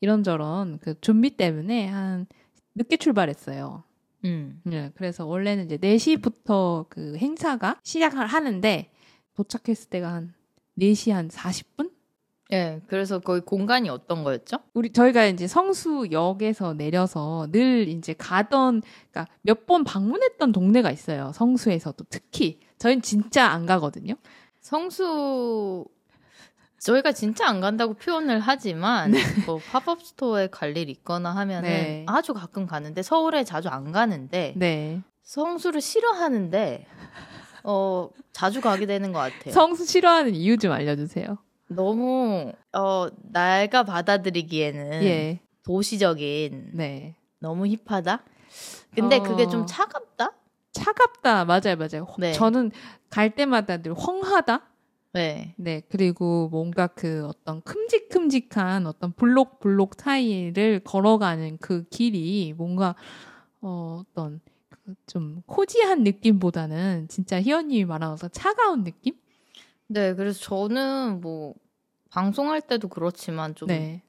이런저런 그 준비 때문에 한 늦게 출발했어요. 음. 네, 그래서 원래는 이제 4시부터 그 행사가 시작을 하는데 도착했을 때가 한 4시 한 40분? 예, 그래서 거기 공간이 어떤 거였죠? 우리 저희가 이제 성수역에서 내려서 늘 이제 가던 그러니까 몇 번 방문했던 동네가 있어요. 성수에서도 특히 저희는 진짜 안 가거든요. 성수 저희가 진짜 안 간다고 표현을 하지만 뭐 팝업 스토어에 갈 일 있거나 하면은 네. 아주 가끔 가는데 서울에 자주 안 가는데 네. 성수를 싫어하는데 어 자주 가게 되는 것 같아요. 성수 싫어하는 이유 좀 알려주세요. 너무 어 내가 받아들이기에는 예. 도시적인 네. 너무 힙하다. 근데 어. 그게 좀 차갑다. 차갑다. 맞아요, 맞아요. 네. 저는 갈 때마다 늘 헝하다. 네. 네, 그리고 뭔가 그 어떤 큼직큼직한 어떤 블록 블록 사이를 걸어가는 그 길이 뭔가 어, 어떤 그좀 코지한 느낌보다는 진짜 희연님이 말한 것처럼 차가운 느낌? 네, 그래서 저는 뭐 방송할 때도 그렇지만 좀 네,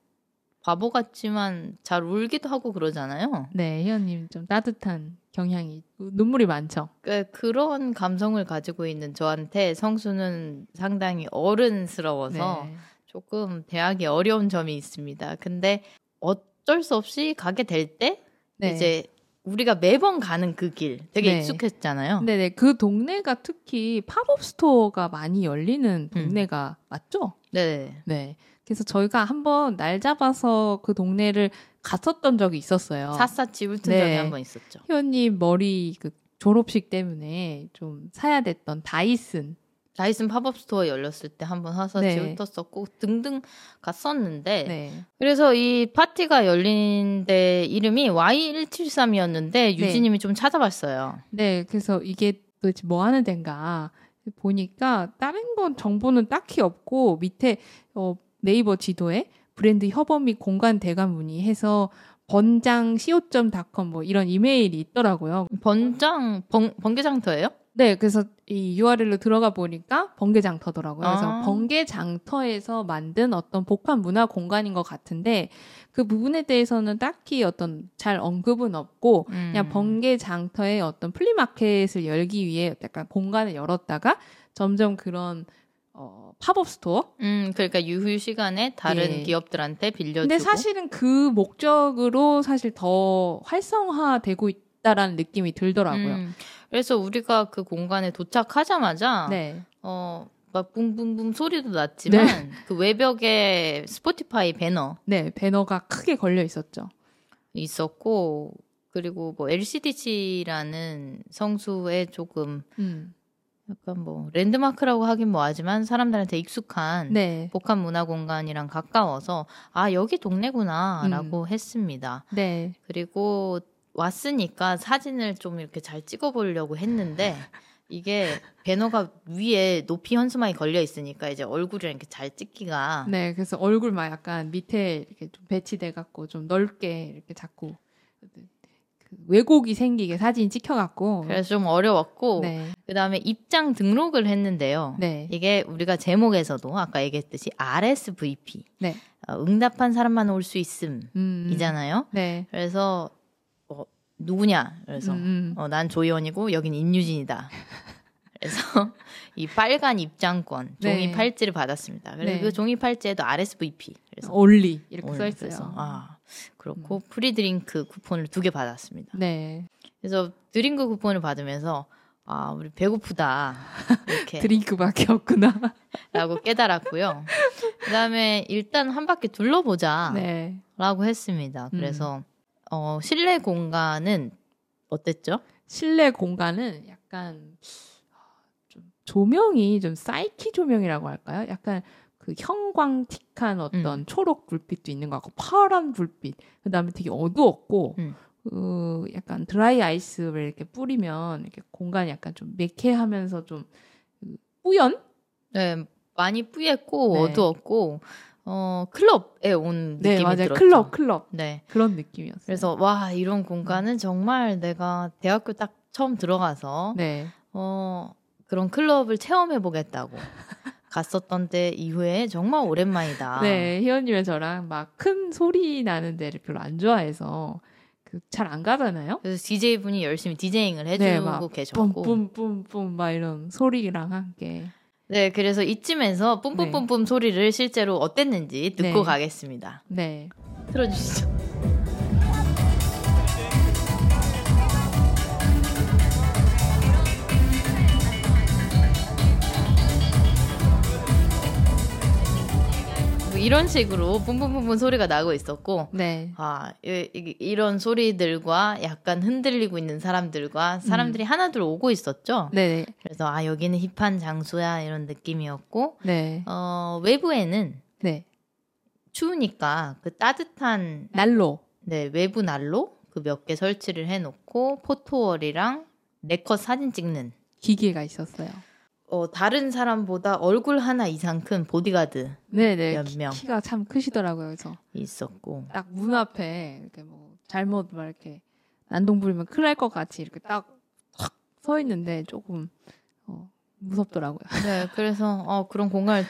바보 같지만 잘 울기도 하고 그러잖아요. 네, 희연님 좀 따뜻한 경향이 눈물이 많죠. 그 그런 감성을 가지고 있는 저한테 성수는 상당히 어른스러워서 네, 조금 대하기 어려운 점이 있습니다. 근데 어쩔 수 없이 가게 될때 네. 이제 우리가 매번 가는 그 길 되게 네. 익숙했잖아요. 네, 네, 그 동네가 특히 팝업 스토어가 많이 열리는 음. 동네가 맞죠? 네. 네. 그래서 저희가 한번 날 잡아서 그 동네를 갔었던 적이 있었어요. 샅샅이 훑은 네. 적이 한 번 있었죠. 희연님 머리 그 졸업식 때문에 좀 사야 됐던 다이슨. 다이슨 팝업 스토어 열렸을 때 한번 샅샅이 네. 훑었었고 등등 갔었는데 네. 그래서 이 파티가 열린 데 이름이 Y173이었는데 유진님이 좀 찾아봤어요. 네. 그래서 이게 도대체 뭐 하는 데인가 보니까 다른 건 정보는 딱히 없고 밑에 어, 네이버 지도에 브랜드 협업 및 공간 대관 문의해서 번장 co.com 뭐 이런 이메일이 있더라고요. 번장 번, 번개장터예요? 네, 그래서 이 URL로 들어가 보니까 번개장터더라고요. 그래서 아. 번개장터에서 만든 어떤 복합 문화 공간인 것 같은데 그 부분에 대해서는 딱히 어떤 잘 언급은 없고 음. 그냥 번개장터의 어떤 플리마켓을 열기 위해 약간 공간을 열었다가 점점 그런 어, 팝업 스토어. 음, 그러니까 유휴 시간에 다른 예. 기업들한테 빌려주고. 근데 사실은 그 목적으로 사실 더 활성화되고 있다라는 느낌이 들더라고요. 음, 그래서 우리가 그 공간에 도착하자마자 네. 어, 막 붐붐붐 소리도 났지만 그 외벽에 스포티파이 배너 네, 배너가 크게 걸려 있었죠. 있었고 그리고 뭐 LCDC라는 성수에 조금 음. 약간 뭐 랜드마크라고 하긴 뭐하지만 사람들한테 익숙한 네. 복합 문화 공간이랑 가까워서 아 여기 동네구나라고 음. 했습니다. 네. 그리고 왔으니까 사진을 좀 이렇게 잘 찍어보려고 했는데 이게 배너가 위에 높이 현수막이 걸려 있으니까 이제 얼굴이랑 이렇게 잘 찍기가 네, 그래서 얼굴 막 약간 밑에 이렇게 좀 배치돼 갖고 좀 넓게 이렇게 자꾸 그 왜곡이 생기게 사진 찍혀갖고. 그래서 좀 어려웠고 네, 그다음에 입장 등록을 했는데요. 네, 이게 우리가 제목에서도 아까 얘기했듯이 RSVP 네, 어, 응답한 사람만 올 수 있음이잖아요. 음, 네, 그래서 어, 누구냐? 그래서 음, 음. 어, 난 조이원이고 여긴 임유진이다. 그래서 이 빨간 입장권 종이 네. 팔찌를 받았습니다. 그래서 네. 그 종이 팔찌에도 RSVP 그래서 올리 이렇게 올- 써 있어요. 아 그렇고 free drink 쿠폰을 두 개 받았습니다. 네, 그래서 drink 쿠폰을 받으면서 아 우리 배고프다 이렇게 drink밖에 없구나. 라고 깨달았고요. 그다음에 일단 한 바퀴 둘러보자라고 네, 했습니다. 그래서 어, 실내 공간은 어땠죠? 실내 공간은 약간 좀 조명이 좀 사이키 조명이라고 할까요? 약간 그 형광틱한 어떤 음. 초록 불빛도 있는 것 같고 파란 불빛. 그다음에 되게 어두웠고 음. 그 약간 드라이 아이스를 이렇게 뿌리면 이렇게 공간이 약간 좀 매캐하면서 좀그 뿌연? 네, 많이 뿌였고 네. 어두웠고 어 클럽에 온 네, 느낌이 맞아요. 들었죠. 클럽, 클럽 네. 그런 느낌이었어요. 그래서 와 이런 공간은 정말 내가 대학교 딱 처음 들어가서 네, 어 그런 클럽을 체험해 보겠다고 갔었던 때 이후에 정말 오랜만이다. 네, 희원님의 저랑 막 큰 소리 나는 데를 별로 안 좋아해서 그 잘 안 가잖아요. 그래서 DJ 분이 열심히 디제잉을 해주고 네, 막 계셨고, 뿜뿜뿜뿜 막 이런 소리랑 함께. 네 그래서 이쯤에서 뿜뿜뿜뿜 소리를 실제로 어땠는지 듣고 네. 가겠습니다. 네. 틀어주시죠. 이런 식으로 뿜뿜뿜뿜 소리가 나고 있었고 네. 아 이, 런 소리들과 약간 흔들리고 있는 사람들과 사람들이 하나둘 오고 있었죠. 네. 그래서 아 여기는 힙한 장소야 이런 느낌이었고 네. 어 외부에는 네. 추우니까 그 따뜻한 난로. 네, 외부 난로 그 몇 개 설치를 해놓고 포토월이랑 네컷 사진 찍는 기계가 있었어요. 어, 다른 사람보다 얼굴 하나 이상 큰 보디가드 네네. 몇 키- 명. 키가 참 크시더라고요. 그래서 있었고 딱 문 앞에 이렇게 뭐 잘못 막 이렇게 난동 부리면 큰일 날 것 같이 이렇게 딱 서 있는데 조금 어, 무섭더라고요. 네, 그래서 어, 그런 공간을 지-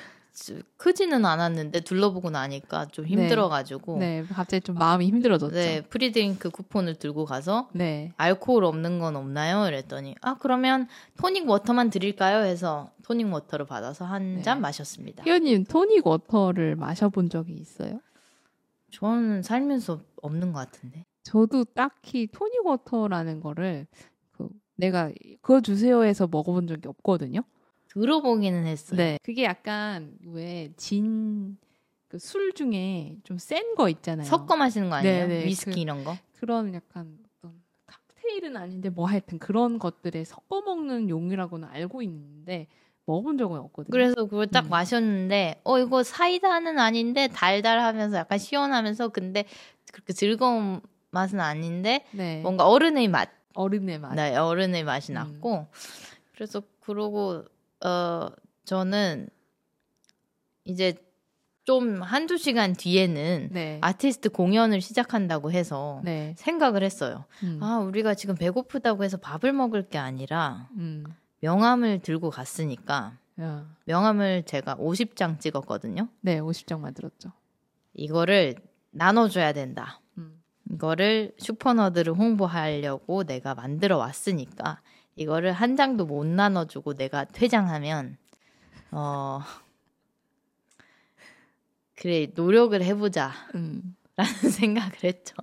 크지는 않았는데 둘러보고 나니까 좀 힘들어가지고 네, 네. 갑자기 좀 마음이 힘들어졌죠. free drink 쿠폰을 들고 가서 네. 알코올 없는 건 없나요? 이랬더니 아 그러면 토닉 워터만 드릴까요? 해서 토닉 워터를 받아서 한 네. 잔 마셨습니다. 희연님 토닉 워터를 마셔본 적이 있어요? 저는 살면서 없는 것 같은데. 저도 딱히 토닉 워터라는 거를 그 내가 그거 주세요 해서 먹어본 적이 없거든요. 들어보기는 했어요. 네. 그게 약간 왜 진 그 술 중에 좀 센 거 있잖아요. 섞어 마시는 거 아니에요? 네, 네. 위스키 그- 이런 거? 그런 약간 어떤 칵테일은 아닌데 뭐 하여튼 그런 것들에 섞어 먹는 용이라고는 알고 있는데 먹어본 적은 없거든요. 그래서 그걸 딱 음. 마셨는데 어 이거 사이다는 아닌데 달달하면서 약간 시원하면서 근데 그렇게 즐거운 맛은 아닌데 네. 뭔가 어른의 맛, 어른의 맛. 네, 어른의 맛이 음. 났고 그래서 그러고 어 저는 이제 좀 한두 시간 뒤에는 네. 아티스트 공연을 시작한다고 해서 네. 생각을 했어요. 음. 아, 우리가 지금 배고프다고 해서 밥을 먹을 게 아니라 음. 명함을 들고 갔으니까 야. 명함을 제가 50장 찍었거든요. 네, 50장 만들었죠. 이거를 나눠줘야 된다. 음. 이거를 슈퍼너드를 홍보하려고 내가 만들어 왔으니까 이거를 한 장도 못 나눠주고 내가 퇴장하면 어 그래 노력을 해보자 음. 라는 생각을 했죠.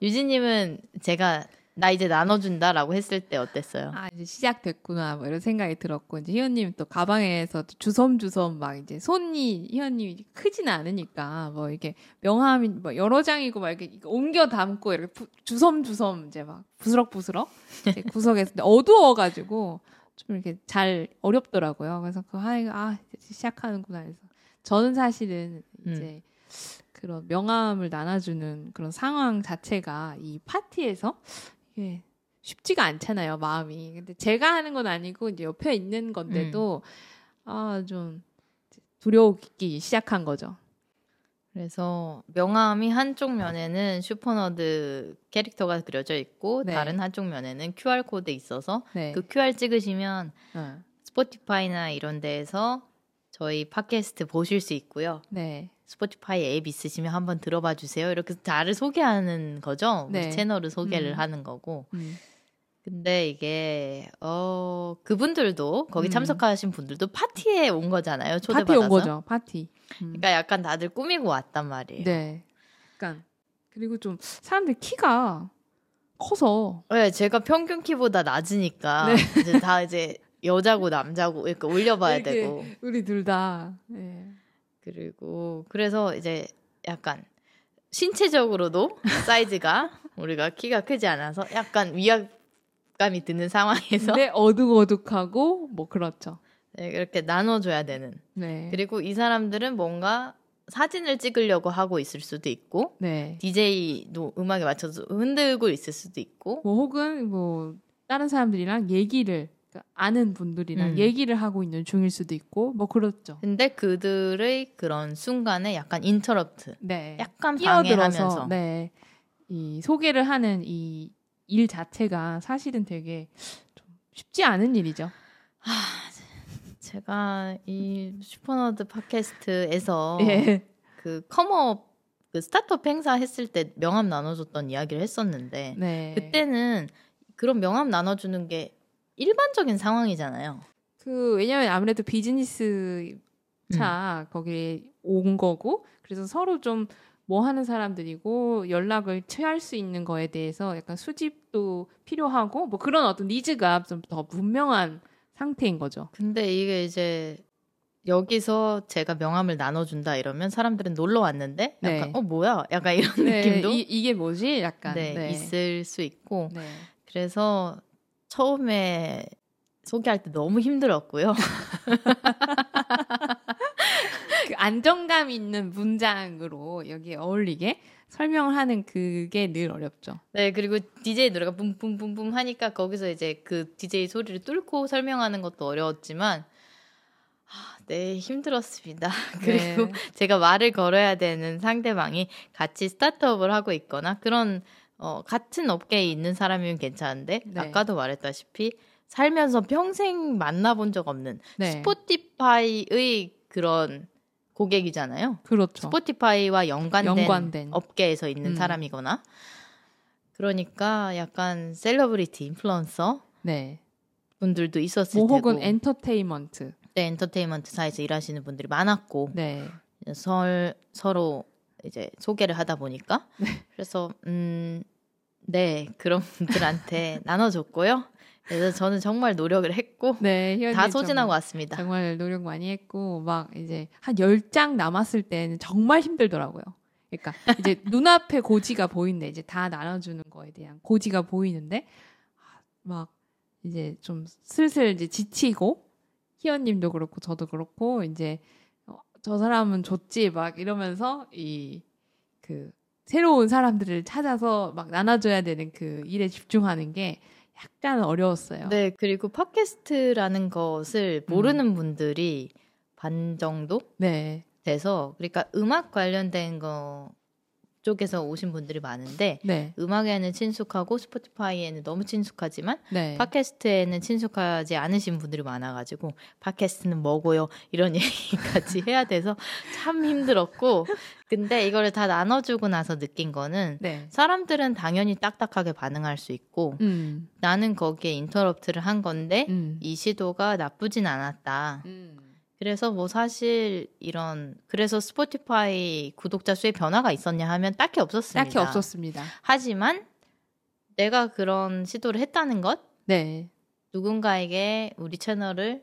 유진님은 제가 나 이제 나눠준다라고 했을 때 어땠어요? 아 이제 시작됐구나 뭐 이런 생각이 들었고 이제 희연님 또 가방에서 또 주섬주섬 막 이제 손이 희연님이 크진 않으니까 뭐 이렇게 명함이 뭐 여러 장이고 막 이렇게 옮겨 담고 이렇게 부- 주섬주섬 이제 막 부스럭부스럭 이제 구석에서 어두워가지고 좀 이렇게 잘 어렵더라고요. 그래서 그 아, 이거 아 이제 시작하는구나 해서 저는 사실은 이제 그런 명함을 나눠주는 그런 상황 자체가 이 파티에서 이게 쉽지가 않잖아요, 마음이. 근데 제가 하는 건 아니고 이제 옆에 있는 건데도 아 좀 두려우기 시작한 거죠. 그래서 명함이 한쪽 면에는 슈퍼너드 캐릭터가 그려져 있고 네. 다른 한쪽 면에는 QR 코드 있어서 네. 그 QR 찍으시면 어. 스포티파이나 이런 데에서 저희 팟캐스트 보실 수 있고요. 네. 스포티파이 앱 있으시면 한번 들어봐 주세요. 이렇게 나를 소개하는 거죠. 우리 네. 채널을 소개를 음. 하는 거고. 음. 근데 이게 어 그분들도 거기 음. 참석하신 분들도 파티에 온 거잖아요. 초대받아서. 파티 온 거죠. 파티. 음. 그러니까 약간 다들 꾸미고 왔단 말이에요. 네. 약간 그리고 좀 사람들 키가 커서 네, 제가 평균 키보다 낮으니까 네. 이제 다 이제 여자고 남자고 이렇게 올려봐야 이렇게 되고 우리 둘 다. 네. 그리고 그래서 이제 약간 신체적으로도 사이즈가 우리가 키가 크지 않아서 약간 위압감이 드는 상황에서 근데 어둑어둑하고 뭐 그렇죠. 네, 이렇게 나눠줘야 되는. 네. 그리고 이 사람들은 뭔가 사진을 찍으려고 하고 있을 수도 있고 네. DJ도 음악에 맞춰서 흔들고 있을 수도 있고 뭐 혹은 뭐 다른 사람들이랑 얘기를 아는 분들이랑 음. 얘기를 하고 있는 중일 수도 있고 뭐 그렇죠. 근데 그들의 그런 순간에 약간 interrupt 네. 약간 끼어들어서 네. 이 소개를 하는 이 일 자체가 사실은 되게 좀 쉽지 않은 일이죠. 제가 이 슈퍼너드 팟캐스트에서 예. 그 컴업 그 스타트업 행사 했을 때 명함 나눠줬던 이야기를 했었는데 네. 그때는 그런 명함 나눠주는 게 일반적인 상황이잖아요. 그 왜냐면 아무래도 비즈니스 차 거기에 온 거고 그래서 서로 좀 뭐 하는 사람들이고 연락을 취할 수 있는 거에 대해서 약간 수집도 필요하고 뭐 그런 어떤 니즈가 좀 더 분명한 상태인 거죠. 근데 이게 이제 여기서 제가 명함을 나눠준다 이러면 사람들은 놀러 왔는데 약간 네. 어 뭐야 약간 이런 느낌도 이, 이게 뭐지? 약간 네, 네. 있을 수 있고 네. 그래서 처음에 소개할 때 너무 힘들었고요. 그 안정감 있는 문장으로 여기에 어울리게 설명을 하는 그게 늘 어렵죠. 네, 그리고 DJ 노래가 뿜뿜뿜뿜 하니까 거기서 이제 그 DJ 소리를 뚫고 설명하는 것도 어려웠지만 아, 네, 힘들었습니다. 그리고 네. 제가 말을 걸어야 되는 상대방이 같이 스타트업을 하고 있거나 그런 어, 같은 업계에 있는 사람이면 괜찮은데 네. 아까도 말했다시피 살면서 평생 만나본 적 없는 네. 스포티파이의 그런 고객이잖아요. 그렇죠. 스포티파이와 연관된, 연관된. 업계에서 있는 음. 사람이거나 그러니까 약간 셀러브리티 인플루언서 네. 분들도 있었을 뭐 테고 혹은 엔터테인먼트. 네, 엔터테인먼트사에서 일하시는 분들이 많았고 네. 설, 서로 이제 소개를 하다 보니까 그래서 음, 네 그런 분들한테 나눠줬고요. 그래서 저는 정말 노력을 했고 네. 다 소진하고 정말- 왔습니다. 정말 노력 많이 했고 막 이제 한열장 남았을 때는 정말 힘들더라고요. 그러니까 이제 눈앞에 고지가 보이는데 이제 다 나눠주는 거에 대한 고지가 보이는데 아, 막 이제 좀 슬슬 이제 지치고 희연님도 그렇고 저도 그렇고 이제 어, 저 사람은 좋지 막 이러면서 이 그 새로운 사람들을 찾아서 막 나눠줘야 되는 그 일에 집중하는 게 약간 어려웠어요. 네 그리고 팟캐스트라는 것을 음. 모르는 분들이 반 정도 네. 돼서 그러니까 음악 관련된 거 쪽에서 오신 분들이 많은데 네. 음악에는 친숙하고 스포티파이에는 너무 친숙하지만 네. 팟캐스트에는 친숙하지 않으신 분들이 많아가지고 팟캐스트는 뭐고요 이런 얘기까지 해야 돼서 참 힘들었고 근데 이거를 다 나눠주고 나서 느낀 거는 네. 사람들은 당연히 딱딱하게 반응할 수 있고 음. 나는 거기에 인터럽트를 한 건데 음. 이 시도가 나쁘진 않았다. 그래서 뭐 사실 이런 그래서 스포티파이 구독자 수에 변화가 있었냐 하면 딱히 없었습니다. 딱히 없었습니다. 하지만 내가 그런 시도를 했다는 것 네. 누군가에게 우리 채널을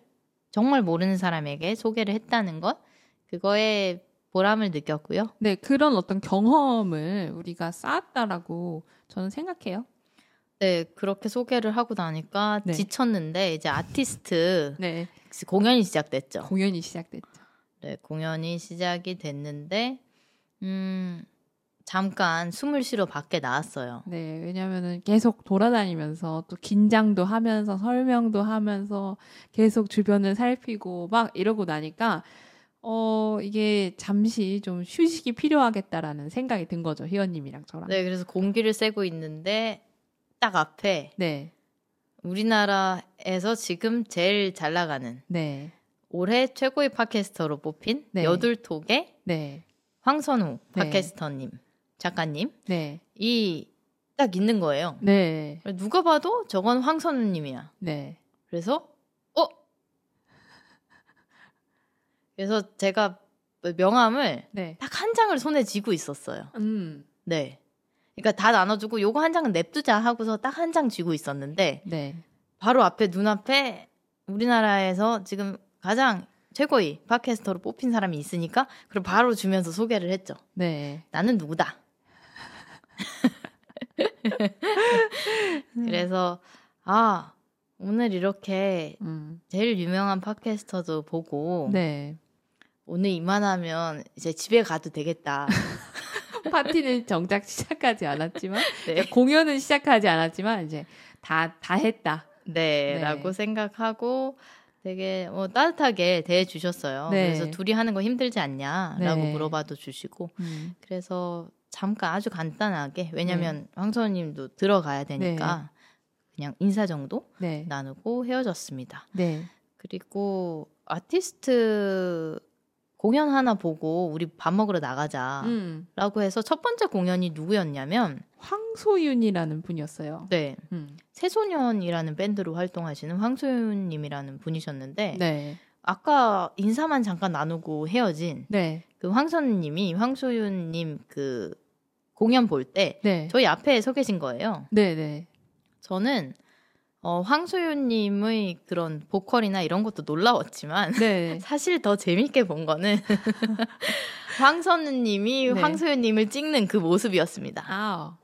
정말 모르는 사람에게 소개를 했다는 것 그거에 보람을 느꼈고요. 네, 그런 어떤 경험을 우리가 쌓았다라고 저는 생각해요. 네, 그렇게 소개를 하고 나니까 네. 지쳤는데 이제 아티스트 네. 공연이 시작됐죠. 공연이 시작됐죠. 네, 공연이 시작이 됐는데 음 잠깐 숨을 쉬러 밖에 나왔어요. 네, 왜냐면은 계속 돌아다니면서 또 긴장도 하면서 설명도 하면서 계속 주변을 살피고 막 이러고 나니까 어, 이게 잠시 좀 휴식이 필요하겠다라는 생각이 든 거죠. 희원님이랑 저랑. 네, 그래서 공기를 쐬고 있는데 딱 앞에 네. 우리나라에서 지금 제일 잘 나가는 네. 올해 최고의 팟캐스터로 뽑힌 네. 여둘톡의 네. 황선우 네. 팟캐스터님 작가님 네. 이딱 있는 거예요. 네. 누가 봐도 저건 황선우님이야. 네. 그래서 어 그래서 제가 명함을 네. 딱한 장을 손에 쥐고 있었어요. 음. 네. 그러니까 다 나눠주고 요거 한 장은 냅두자 하고서 딱 한 장 쥐고 있었는데 네. 바로 앞에 눈앞에 우리나라에서 지금 가장 최고의 팟캐스터로 뽑힌 사람이 있으니까 그럼 바로 주면서 소개를 했죠. 네. 나는 누구다. 그래서 아 오늘 이렇게 음. 제일 유명한 팟캐스터도 보고 네. 오늘 이만하면 이제 집에 가도 되겠다. 파티는 정작 시작하지 않았지만 네, 공연은 시작하지 않았지만 이제 다다 했다. 네, 네. 라고 생각하고 되게 뭐 따뜻하게 대해 주셨어요. 네. 그래서 둘이 하는 거 힘들지 않냐라고 네. 물어봐도 주시고 음. 그래서 잠깐 아주 간단하게 왜냐면 네. 황선님도 들어가야 되니까 그냥 인사 정도 네. 나누고 헤어졌습니다. 네. 그리고 아티스트 공연 하나 보고 우리 밥 먹으러 나가자라고 음. 해서 첫 번째 공연이 누구였냐면 황소윤이라는 분이었어요. 네 음. 새소년이라는 밴드로 활동하시는 황소윤님이라는 분이셨는데 네. 아까 인사만 잠깐 나누고 헤어진 네. 그 황선님이 황소윤님 그 공연 볼때 네. 저희 앞에 서 계신 거예요. 네, 네. 저는 어, 황소윤님의 그런 보컬이나 이런 것도 놀라웠지만 네. 사실 더 재밌게 본 거는 황선우님이 네. 황소윤님을 찍는 그 모습이었습니다. 아.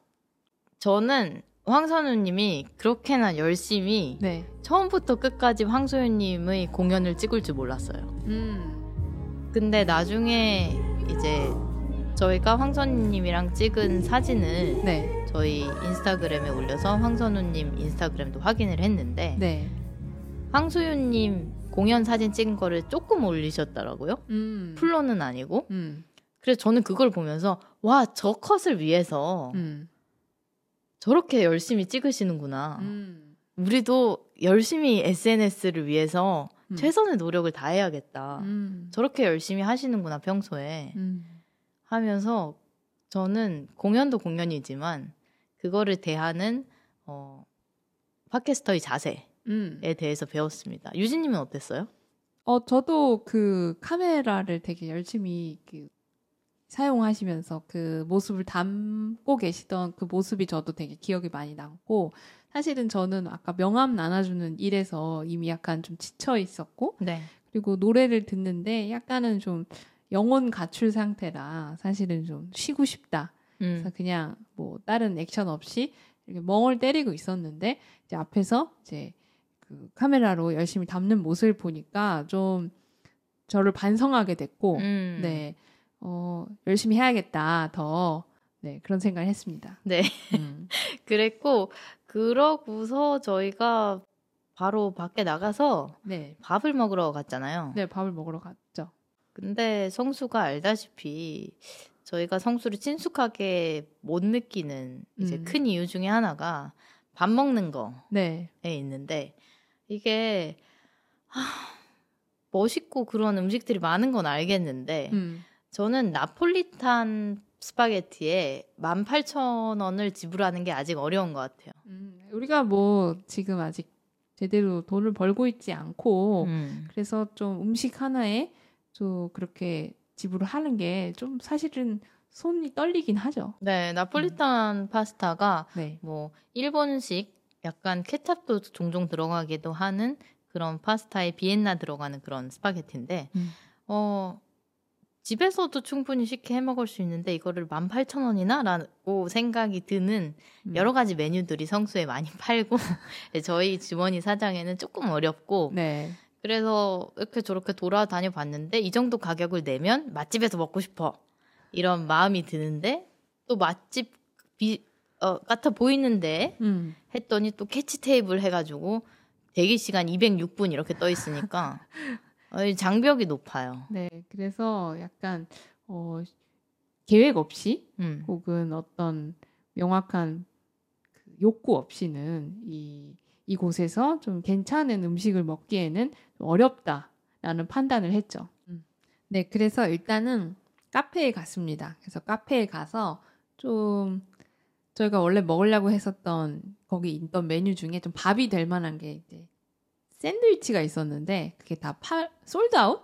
저는 황선우님이 그렇게나 열심히 네. 처음부터 끝까지 황소윤님의 공연을 찍을 줄 몰랐어요. 음. 근데 나중에 이제 저희가 황선우님이랑 찍은 사진을 네. 저희 인스타그램에 올려서 황선우님 인스타그램도 확인을 했는데 네. 황소윤님 공연 사진 찍은 거를 조금 올리셨더라고요. 음. 풀로는 아니고. 음. 그래서 저는 그걸 보면서 와 저 컷을 위해서 음. 저렇게 열심히 찍으시는구나. 음. 우리도 열심히 SNS를 위해서 음. 최선의 노력을 다해야겠다. 음. 저렇게 열심히 하시는구나 평소에 음. 하면서 저는 공연도 공연이지만 그거를 대하는 어, 팟캐스터의 자세에 음. 대해서 배웠습니다. 유진님은 어땠어요? 어, 저도 그 카메라를 되게 열심히 그 사용하시면서 그 모습을 담고 계시던 그 모습이 저도 되게 기억이 많이 남고 사실은 저는 아까 명함 나눠주는 일에서 이미 약간 좀 지쳐 있었고 네. 그리고 노래를 듣는데 약간은 좀 영혼 가출 상태라 사실은 좀 쉬고 싶다. 음. 그래서 그냥 뭐 다른 액션 없이 이렇게 멍을 때리고 있었는데 이제 앞에서 이제 그 카메라로 열심히 담는 모습을 보니까 좀 저를 반성하게 됐고 음. 네. 어, 열심히 해야겠다. 더 네, 그런 생각을 했습니다. 네. 음. 그랬고 그러고서 저희가 바로 밖에 나가서 네. 밥을 먹으러 갔잖아요. 네, 밥을 먹으러 갔죠. 근데 성수가 알다시피 저희가 성수를 친숙하게 못 느끼는 이제 음. 큰 이유 중에 하나가 밥 먹는 거에 네. 있는데 이게 하, 멋있고 그런 음식들이 많은 건 알겠는데 음. 저는 나폴리탄 스파게티에 18,000원을 지불하는 게 아직 어려운 것 같아요. 음, 우리가 뭐 지금 아직 제대로 돈을 벌고 있지 않고 음. 그래서 좀 음식 하나에 좀 그렇게 지불을 하는 게 좀 사실은 손이 떨리긴 하죠. 네, 나폴리탄 파스타가 네. 뭐 일본식 약간 케찹도 종종 들어가기도 하는 그런 파스타에 비엔나 들어가는 그런 스파게티인데 음. 어 집에서도 충분히 쉽게 해 먹을 수 있는데 이거를 18,000원이나 라고 생각이 드는 음. 여러 가지 메뉴들이 성수에 많이 팔고 저희 주머니 사장에는 조금 어렵고 네. 그래서 이렇게 저렇게 돌아다녀 봤는데 이 정도 가격을 내면 맛집에서 먹고 싶어 이런 마음이 드는데 또 맛집 비, 어, 같아 보이는데 음. 했더니 또 캐치 테이블 해가지고 대기 시간 206분 이렇게 떠 있으니까 어, 이 장벽이 높아요. 네, 그래서 약간 어, 계획 없이 음. 혹은 어떤 명확한 그 욕구 없이는 이 이곳에서 좀 괜찮은 음식을 먹기에는 좀 어렵다라는 판단을 했죠. 네, 그래서 일단은 카페에 갔습니다. 그래서 카페에 가서 좀 저희가 원래 먹으려고 했었던 거기 있던 메뉴 중에 좀 밥이 될 만한 게 이제 샌드위치가 있었는데 그게 다 팔, 솔드아웃?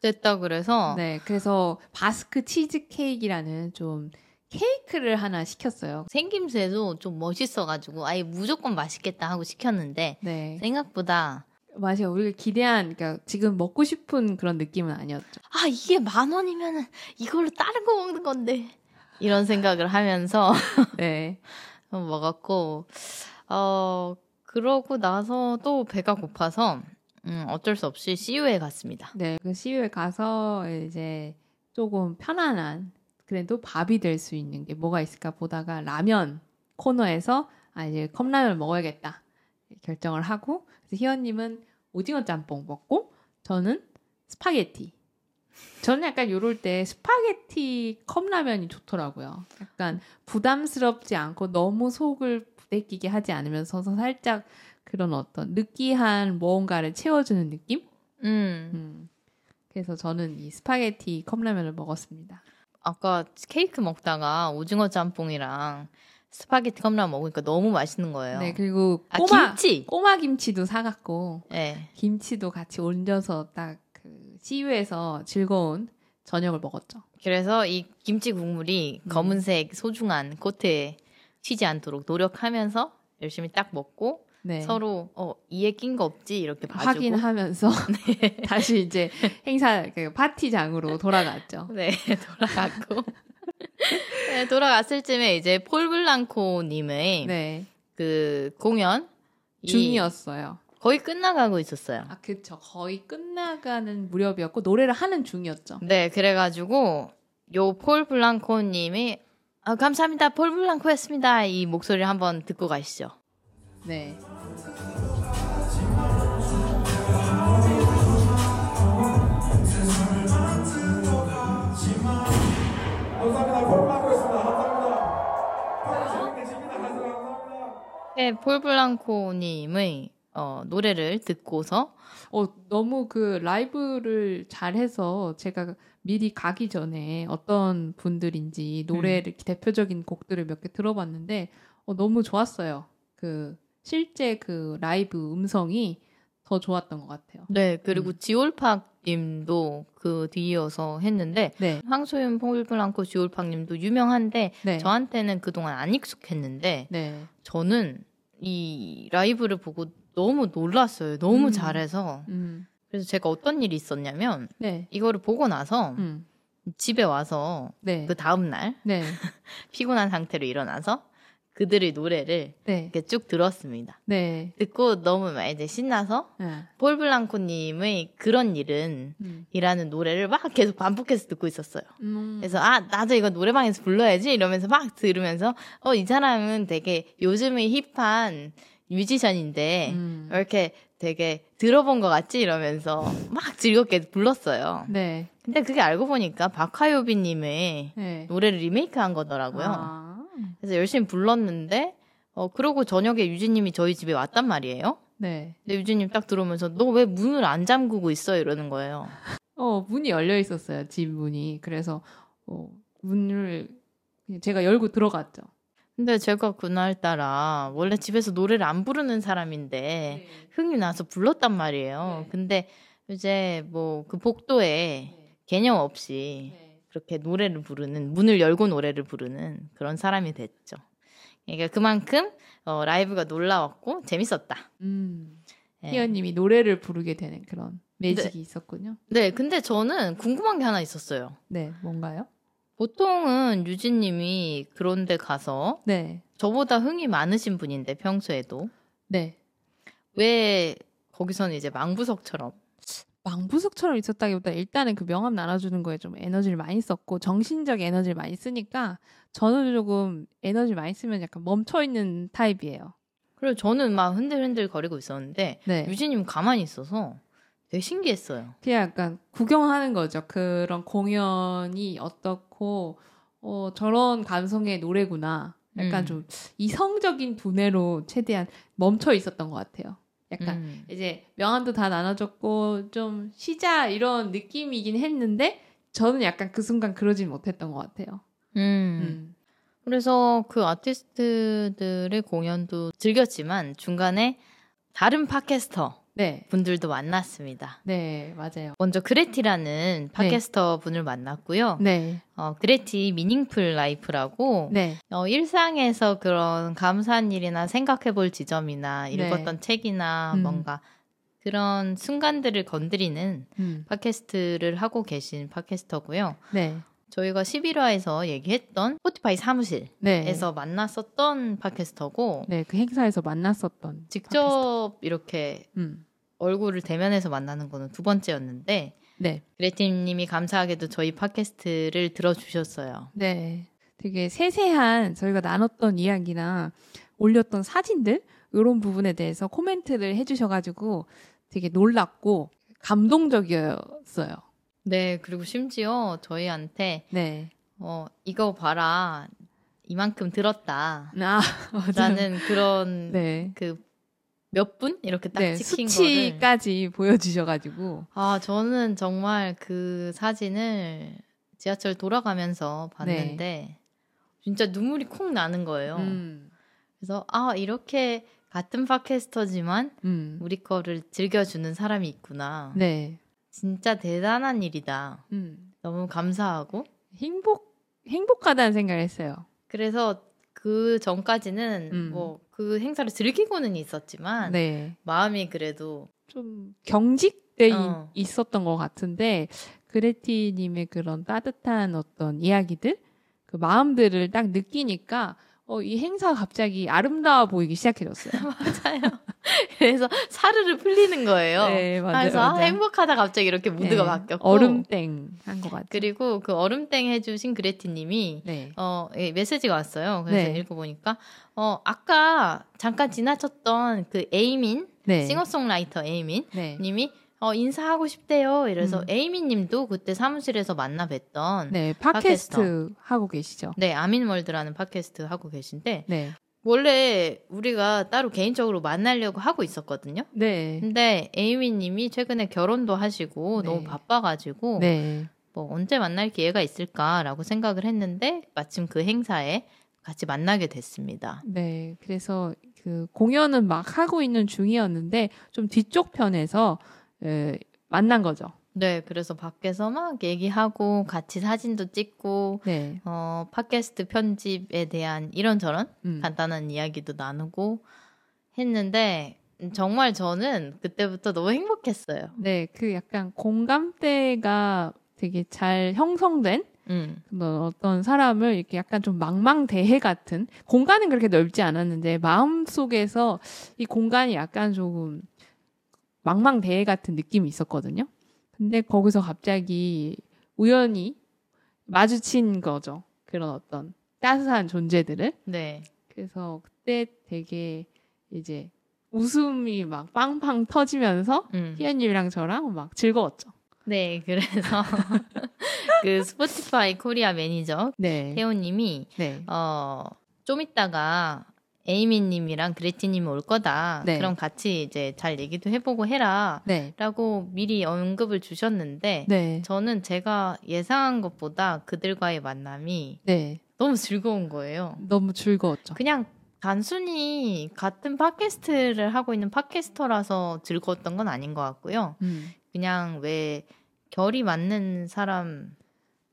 됐다 그래서 네, 그래서 바스크 치즈 케이크라는 좀 케이크를 하나 시켰어요. 생김새도 좀 멋있어가지고 아예 무조건 맛있겠다 하고 시켰는데 네, 생각보다 맛이 우리가 기대한, 그러니까 지금 먹고 싶은 그런 느낌은 아니었죠. 아 이게 만 원이면은 이걸로 다른 거 먹는 건데 이런 생각을 하면서 네, 먹었고 어 그러고 나서 또 배가 고파서 음, 어쩔 수 없이 CU에 갔습니다. 네, 그 CU에 가서 이제 조금 편안한 그래도 밥이 될 수 있는 게 뭐가 있을까 보다가 라면 코너에서 아 이제 컵라면 먹어야겠다 결정을 하고 희원님은 오징어 짬뽕 먹고 저는 스파게티. 저는 약간 요럴 때 스파게티 컵라면이 좋더라고요. 약간 부담스럽지 않고 너무 속을 부대끼게 하지 않으면서 살짝 그런 어떤 느끼한 무언가를 채워주는 느낌? 음 음. 그래서 저는 이 스파게티 컵라면을 먹었습니다. 아까 케이크 먹다가 오징어 짬뽕이랑 스파게티 컵라면 먹으니까 너무 맛있는 거예요. 네, 그리고 아 꼬마 김치. 꼬마 김치도 사갖고 네. 김치도 같이 얹어서 딱그 CU에서 즐거운 저녁을 먹었죠. 그래서 이 김치 국물이 음. 검은색 소중한 코트에 튀지 않도록 노력하면서 열심히 딱 먹고 네. 서로 어 이에 낀 거 없지 이렇게 봐주고 확인하면서 다시 이제 행사 그 파티장으로 돌아갔죠. 네 돌아갔고 네, 돌아갔을 쯤에 이제 폴 블랑코님의 네, 그 공연 이 중이었어요. 거의 끝나가고 있었어요. 아, 그쵸. 거의 끝나가는 무렵이었고 노래를 하는 중이었죠. 네 그래가지고 요 폴 블랑코님이 아, 감사합니다 폴 블랑코였습니다 이 목소리를 한번 듣고 가시죠. 네. 감사합니다. 네, 폴 블랑코님의 어, 노래를 듣고서 어, 너무 그 라이브를 잘해서 제가 미리 가기 전에 어떤 분들인지 노래를 대표적인 곡들을 몇 개 들어봤는데 어, 너무 좋았어요. 그 실제 그 라이브 음성이 더 좋았던 것 같아요. 네 그리고 음. 지올팍님도 그 뒤이어서 했는데 네, 황소윤 폴 블랑코 지올팍님도 유명한데 네, 저한테는 그동안 안 익숙했는데 네, 저는 이 라이브를 보고 너무 놀랐어요. 너무 음. 잘해서. 음, 그래서 제가 어떤 일이 있었냐면 네, 이거를 보고 나서 음, 집에 와서 네, 그 다음 날 네, 피곤한 상태로 일어나서 그들의 노래를 네, 이렇게 쭉 들었습니다. 네, 듣고 너무 막 이제 신나서 네, 폴 블랑코님의 그런 일은 음, 이라는 노래를 막 계속 반복해서 듣고 있었어요. 음, 그래서 아 나도 이거 노래방에서 불러야지 이러면서 막 들으면서 어 이 사람은 되게 요즘의 힙한 뮤지션인데 음, 이렇게 되게 들어본 것 같지? 이러면서 막 즐겁게 불렀어요. 네, 근데 그게 알고 보니까 박하요비님의 네, 노래를 리메이크한 거더라고요. 아, 그래서 열심히 불렀는데 어 그러고 저녁에 유진님이 저희 집에 왔단 말이에요. 네. 근데 유진님 딱 들어오면서 너 왜 문을 안 잠그고 있어 이러는 거예요. 어, 문이 열려 있었어요, 집 문이. 그래서, 어, 문을 제가 열고 들어갔죠. 근데 제가 그날 따라 원래 집에서 노래를 안 부르는 사람인데 흥이 나서 불렀단 말이에요. 네. 근데 이제 뭐 그 복도에 개념 없이 그렇게 노래를 부르는 문을 열고 노래를 부르는 그런 사람이 됐죠. 그러니까 그만큼 어, 라이브가 놀라웠고 재밌었다. 음, 네. 희연님이 노래를 부르게 되는 그런 매직이 있었군요. 네, 근데 저는 궁금한 게 하나 있었어요. 네, 뭔가요? 보통은 유진님이 그런데 가서 네, 저보다 흥이 많으신 분인데 평소에도 네. 왜 거기서는 이제 망부석처럼 망부석처럼 있었다기보다 일단은 그 명함 나눠주는 거에 좀 에너지를 많이 썼고 정신적 에너지를 많이 쓰니까 저는 조금 에너지 많이 쓰면 약간 멈춰 있는 타입이에요. 그리고 저는 막 흔들흔들 거리고 있었는데 네, 유진님 가만히 있어서 되게 신기했어요. 그냥 약간 구경하는 거죠. 그런 공연이 어떻고 어 저런 감성의 노래구나. 약간 음. 좀 이성적인 두뇌로 최대한 멈춰 있었던 것 같아요. 약간 음. 이제 명함도 다 나눠줬고 좀 쉬자 이런 느낌이긴 했는데 저는 약간 그 순간 그러진 못했던 것 같아요. 음. 음. 그래서 그 아티스트들의 공연도 즐겼지만 중간에 다른 팟캐스터 네, 분들도 만났습니다. 네 맞아요. 먼저 그레티라는 팟캐스터 분을 만났고요. 네, 어, 그레티 Meaningful Life라고 네, 어, 일상에서 그런 감사한 일이나 생각해 볼 지점이나 네. 읽었던 책이나 음. 뭔가 그런 순간들을 건드리는 음, 팟캐스트를 하고 계신 팟캐스터고요. 네, 저희가 11화에서 얘기했던 스포티파이 사무실에서 네, 만났었던 팟캐스터고 네, 그 행사에서 만났었던 직접 이렇게 음, 얼굴을 대면해서 만나는 거는 두 번째였는데 네, 그레티님이 감사하게도 저희 팟캐스트를 들어주셨어요. 네, 되게 세세한 저희가 나눴던 이야기나 올렸던 사진들 이런 부분에 대해서 코멘트를 해주셔가지고 되게 놀랐고 감동적이었어요. 네, 그리고 심지어 저희한테 네, 어, 이거 봐라. 이만큼 들었다. 아. 라는 그런 네, 그몇 분? 이렇게 딱 네 찍힌 거를. 수치까지 보여 주셔 가지고 아, 저는 정말 그 사진을 지하철 돌아가면서 봤는데 진짜 눈물이 콩 나는 거예요. 음, 그래서 아, 이렇게 같은 팟캐스터지만 음, 우리 거를 즐겨주는 사람이 있구나. 네, 진짜 대단한 일이다. 음, 너무 감사하고. 행복 행복하다는 생각을 했어요. 그래서 그 전까지는 음. 뭐그 행사를 즐기고는 있었지만 네, 마음이 그래도 좀 경직돼 어. 있었던 것 같은데 그레티님의 그런 따뜻한 어떤 이야기들, 그 마음들을 딱 느끼니까 어, 이 행사가 갑자기 아름다워 보이기 시작해졌어요. 맞아요. 그래서 사르르 풀리는 거예요. 네, 맞아요. 그래서 아, 맞아요. 행복하다 갑자기 이렇게 무드가 네, 바뀌었고 얼음땡 한 것 같아요. 그리고 그 얼음땡 해주신 그레티님이 네, 어 예, 메시지가 왔어요. 그래서 네. 읽어보니까 어 아까 잠깐 지나쳤던 그 에이민 네, 싱어송라이터 에이민 네, 님이 어 인사하고 싶대요. 이래서 음. 에이민 님도 그때 사무실에서 만나 뵀던 네. 네, 팟캐스트 하고 계시죠. 아민월드라는 팟캐스트 하고 계신데 네, 원래 우리가 따로 개인적으로 만나려고 하고 있었거든요. 네, 근데 에이민 님이 최근에 결혼도 하시고 네. 너무 바빠가지고 네, 뭐 언제 만날 기회가 있을까라고 생각을 했는데 마침 그 행사에 같이 만나게 됐습니다. 네. 그래서 그 공연은 막 하고 있는 중이었는데 좀 뒤쪽 편에서 에, 만난 거죠. 네, 그래서 밖에서 막 얘기하고 같이 사진도 찍고 네, 어, 팟캐스트 편집에 대한 이런저런 음. 간단한 이야기도 나누고 했는데 음, 정말 저는 그때부터 너무 행복했어요. 네, 그 약간 공감대가 되게 잘 형성된 음. 그런 어떤 사람을 이렇게 약간 좀 망망대해 같은 공간은 그렇게 넓지 않았는데 마음 속에서 이 공간이 약간 조금 망망대해 같은 느낌이 있었거든요. 근데 거기서 갑자기 우연히 마주친 거죠. 그런 어떤 따스한 존재들을. 네. 그래서 그때 되게 이제 웃음이 막 빵빵 터지면서 음. 희연님이랑 저랑 막 즐거웠죠. 네, 그래서 그 스포티파이 코리아 매니저 네. 태호님이 네. 어, 좀 있다가 에이미님이랑 그레티님이 올 거다. 네. 그럼 같이 이제 잘 얘기도 해보고 해라. 네. 라고 미리 언급을 주셨는데, 네. 저는 제가 예상한 것보다 그들과의 만남이 네. 너무 즐거운 거예요. 너무 즐거웠죠. 그냥 단순히 같은 팟캐스트를 하고 있는 팟캐스터라서 즐거웠던 건 아닌 것 같고요. 음. 그냥 왜 결이 맞는 사람이라고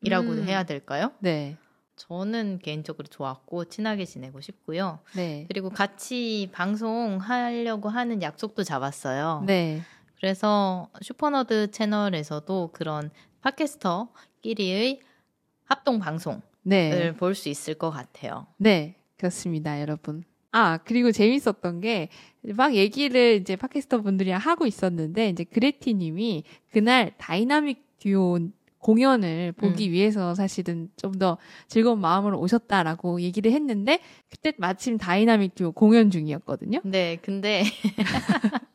음. 해야 될까요? 네. 저는 개인적으로 좋았고 친하게 지내고 싶고요. 네. 그리고 같이 방송하려고 하는 약속도 잡았어요. 네. 그래서 슈퍼너드 채널에서도 그런 팟캐스터끼리의 합동 방송을 네. 볼수 있을 것 같아요. 네. 그렇습니다, 여러분. 아, 그리고 재밌었던 게, 막 얘기를 이제 팟캐스터 분들이랑 하고 있었는데, 이제 그레티 님이 그날 다이나믹 듀오 공연을 보기 위해서 사실은 좀 더 즐거운 마음으로 오셨다라고 얘기를 했는데, 그때 마침 다이나믹 듀오 공연 중이었거든요. 네, 근데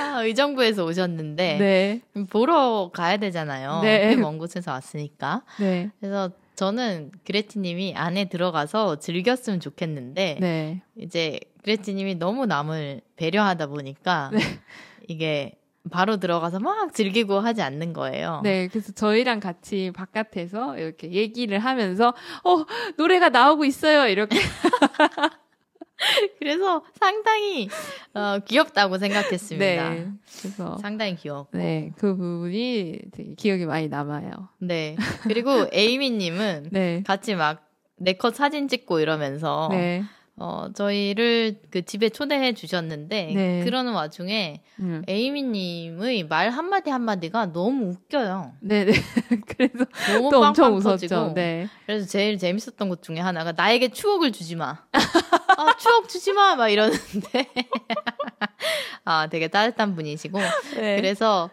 아, 의정부에서 오셨는데 네. 보러 가야 되잖아요. 네. 꽤먼 곳에서 왔으니까. 네. 그래서 저는 그레티님이 안에 들어가서 즐겼으면 좋겠는데 네. 이제 그레티님이 너무 남을 배려하다 보니까 네. 이게 바로 들어가서 막 즐기고 하지 않는 거예요. 네, 그래서 저희랑 같이 바깥에서 이렇게 얘기를 하면서, 어, 노래가 나오고 있어요. 이렇게. 그래서 상당히 어, 귀엽다고 생각했습니다. 네. 그래서, 상당히 귀엽고. 네, 그 부분이 되게 기억이 많이 남아요. 네. 그리고 에이미님은 네. 같이 막 내 컷 사진 찍고 이러면서 네. 어, 저희를 그 집에 초대해 주셨는데 네. 그러는 와중에 음. 에이미님의 말 한마디 한마디가 너무 웃겨요. 네네. 그래서 너무 또 엄청 웃었죠. 네. 그래서 제일 재밌었던 것 중에 하나가 나에게 추억을 주지 마. 아, 추억 주지 마. 막 이러는데. 아, 되게 따뜻한 분이시고. 네. 그래서,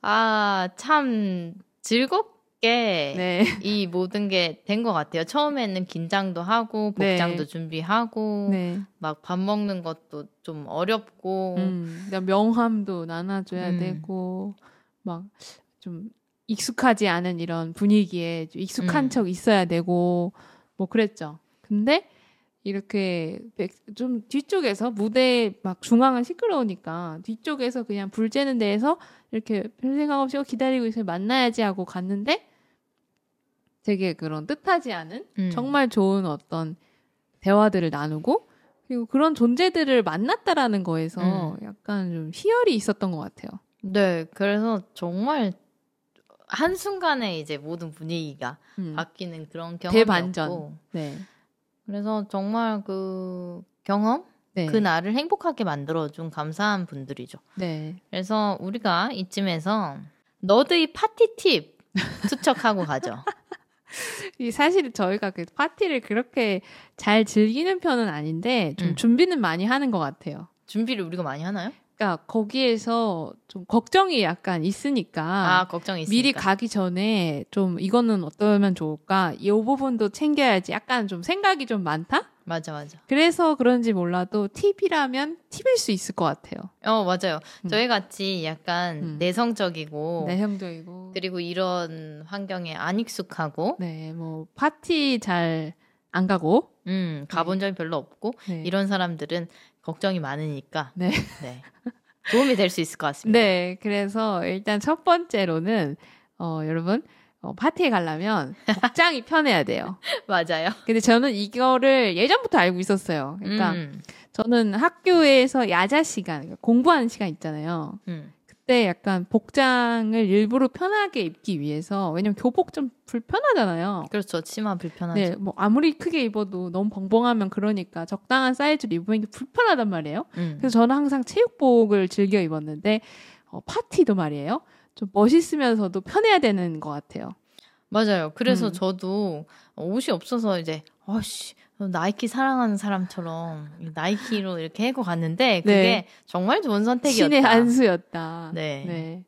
아, 참 즐겁 게 네. 이 모든 게 된 것 같아요. 처음에는 긴장도 하고, 복장도 네. 준비하고, 네. 막밥 먹는 것도 좀 어렵고, 음, 그다음 명함도 나눠줘야 음. 되고, 막 좀 익숙하지 않은 이런 분위기에 좀 익숙한 음. 척 있어야 되고, 뭐 그랬죠. 근데 이렇게 백- 좀 뒤쪽에서 무대 막 중앙은 시끄러우니까 뒤쪽에서 그냥 불 쬐는 데에서 이렇게 별 생각 없이 어, 기다리고 있어요. 만나야지 하고 갔는데 되게 그런 뜻하지 않은 음. 정말 좋은 어떤 대화들을 나누고 그리고 그런 존재들을 만났다라는 거에서 음. 약간 좀 희열이 있었던 것 같아요. 네, 그래서 정말 한 순간에 이제 모든 분위기가 음. 바뀌는 그런. 경험이었고, 네. 그래서 정말 그 경험 네. 그 날을 행복하게 만들어준 감사한 분들이죠. 네. 그래서 우리가 이쯤에서 너드의 파티 팁 투척하고 가죠. 이 사실 저희가 그 파티를 그렇게 잘 즐기는 편은 아닌데 좀 음. 준비는 많이 하는 것 같아요. 준비를 우리가 많이 하나요? 그러니까 거기에서 좀 걱정이 약간 있으니까 아, 걱정이 있으니까. 미리 가기 전에 좀 이거는 어떠면 좋을까? 이 부분도 챙겨야지. 약간 좀 생각이 좀 많다? 맞아, 맞아. 그래서 그런지 몰라도 팁이라면 팁일 수 있을 것 같아요. 어, 맞아요. 음. 저희 같이 약간 음. 내성적이고 내형적이고. 그리고 이런 환경에 안 익숙하고 네, 뭐 파티 잘 안 가고. 음, 가본 적이 별로 없고 네. 이런 사람들은 걱정이 많으니까 네. 네. 도움이 될 수 있을 것 같습니다. 네, 그래서 일단 첫 번째로는 어, 여러분 어, 파티에 가려면 복장이 편해야 돼요. 맞아요. 근데 저는 이거를 예전부터 알고 있었어요. 그러니까 음, 저는 학교에서 야자 시간, 그러니까 공부하는 시간 있잖아요. 음. 그때 약간 복장을 일부러 편하게 입기 위해서 왜냐면 교복 좀 불편하잖아요. 그렇죠. 치마 불편하죠. 네, 뭐 아무리 크게 입어도 너무 벙벙하면 그러니까 적당한 사이즈로 입으면 불편하단 말이에요. 음. 그래서 저는 항상 체육복을 즐겨 입었는데 어, 파티도 말이에요. 좀 멋있으면서도 편해야 되는 것 같아요. 맞아요. 그래서 음. 저도 옷이 없어서 이제 어씨 나이키 사랑하는 사람처럼 이 나이키로 이렇게 해고 갔는데 그게 네. 정말 좋은 선택이었다. 신의 한 수였다. 네. 네.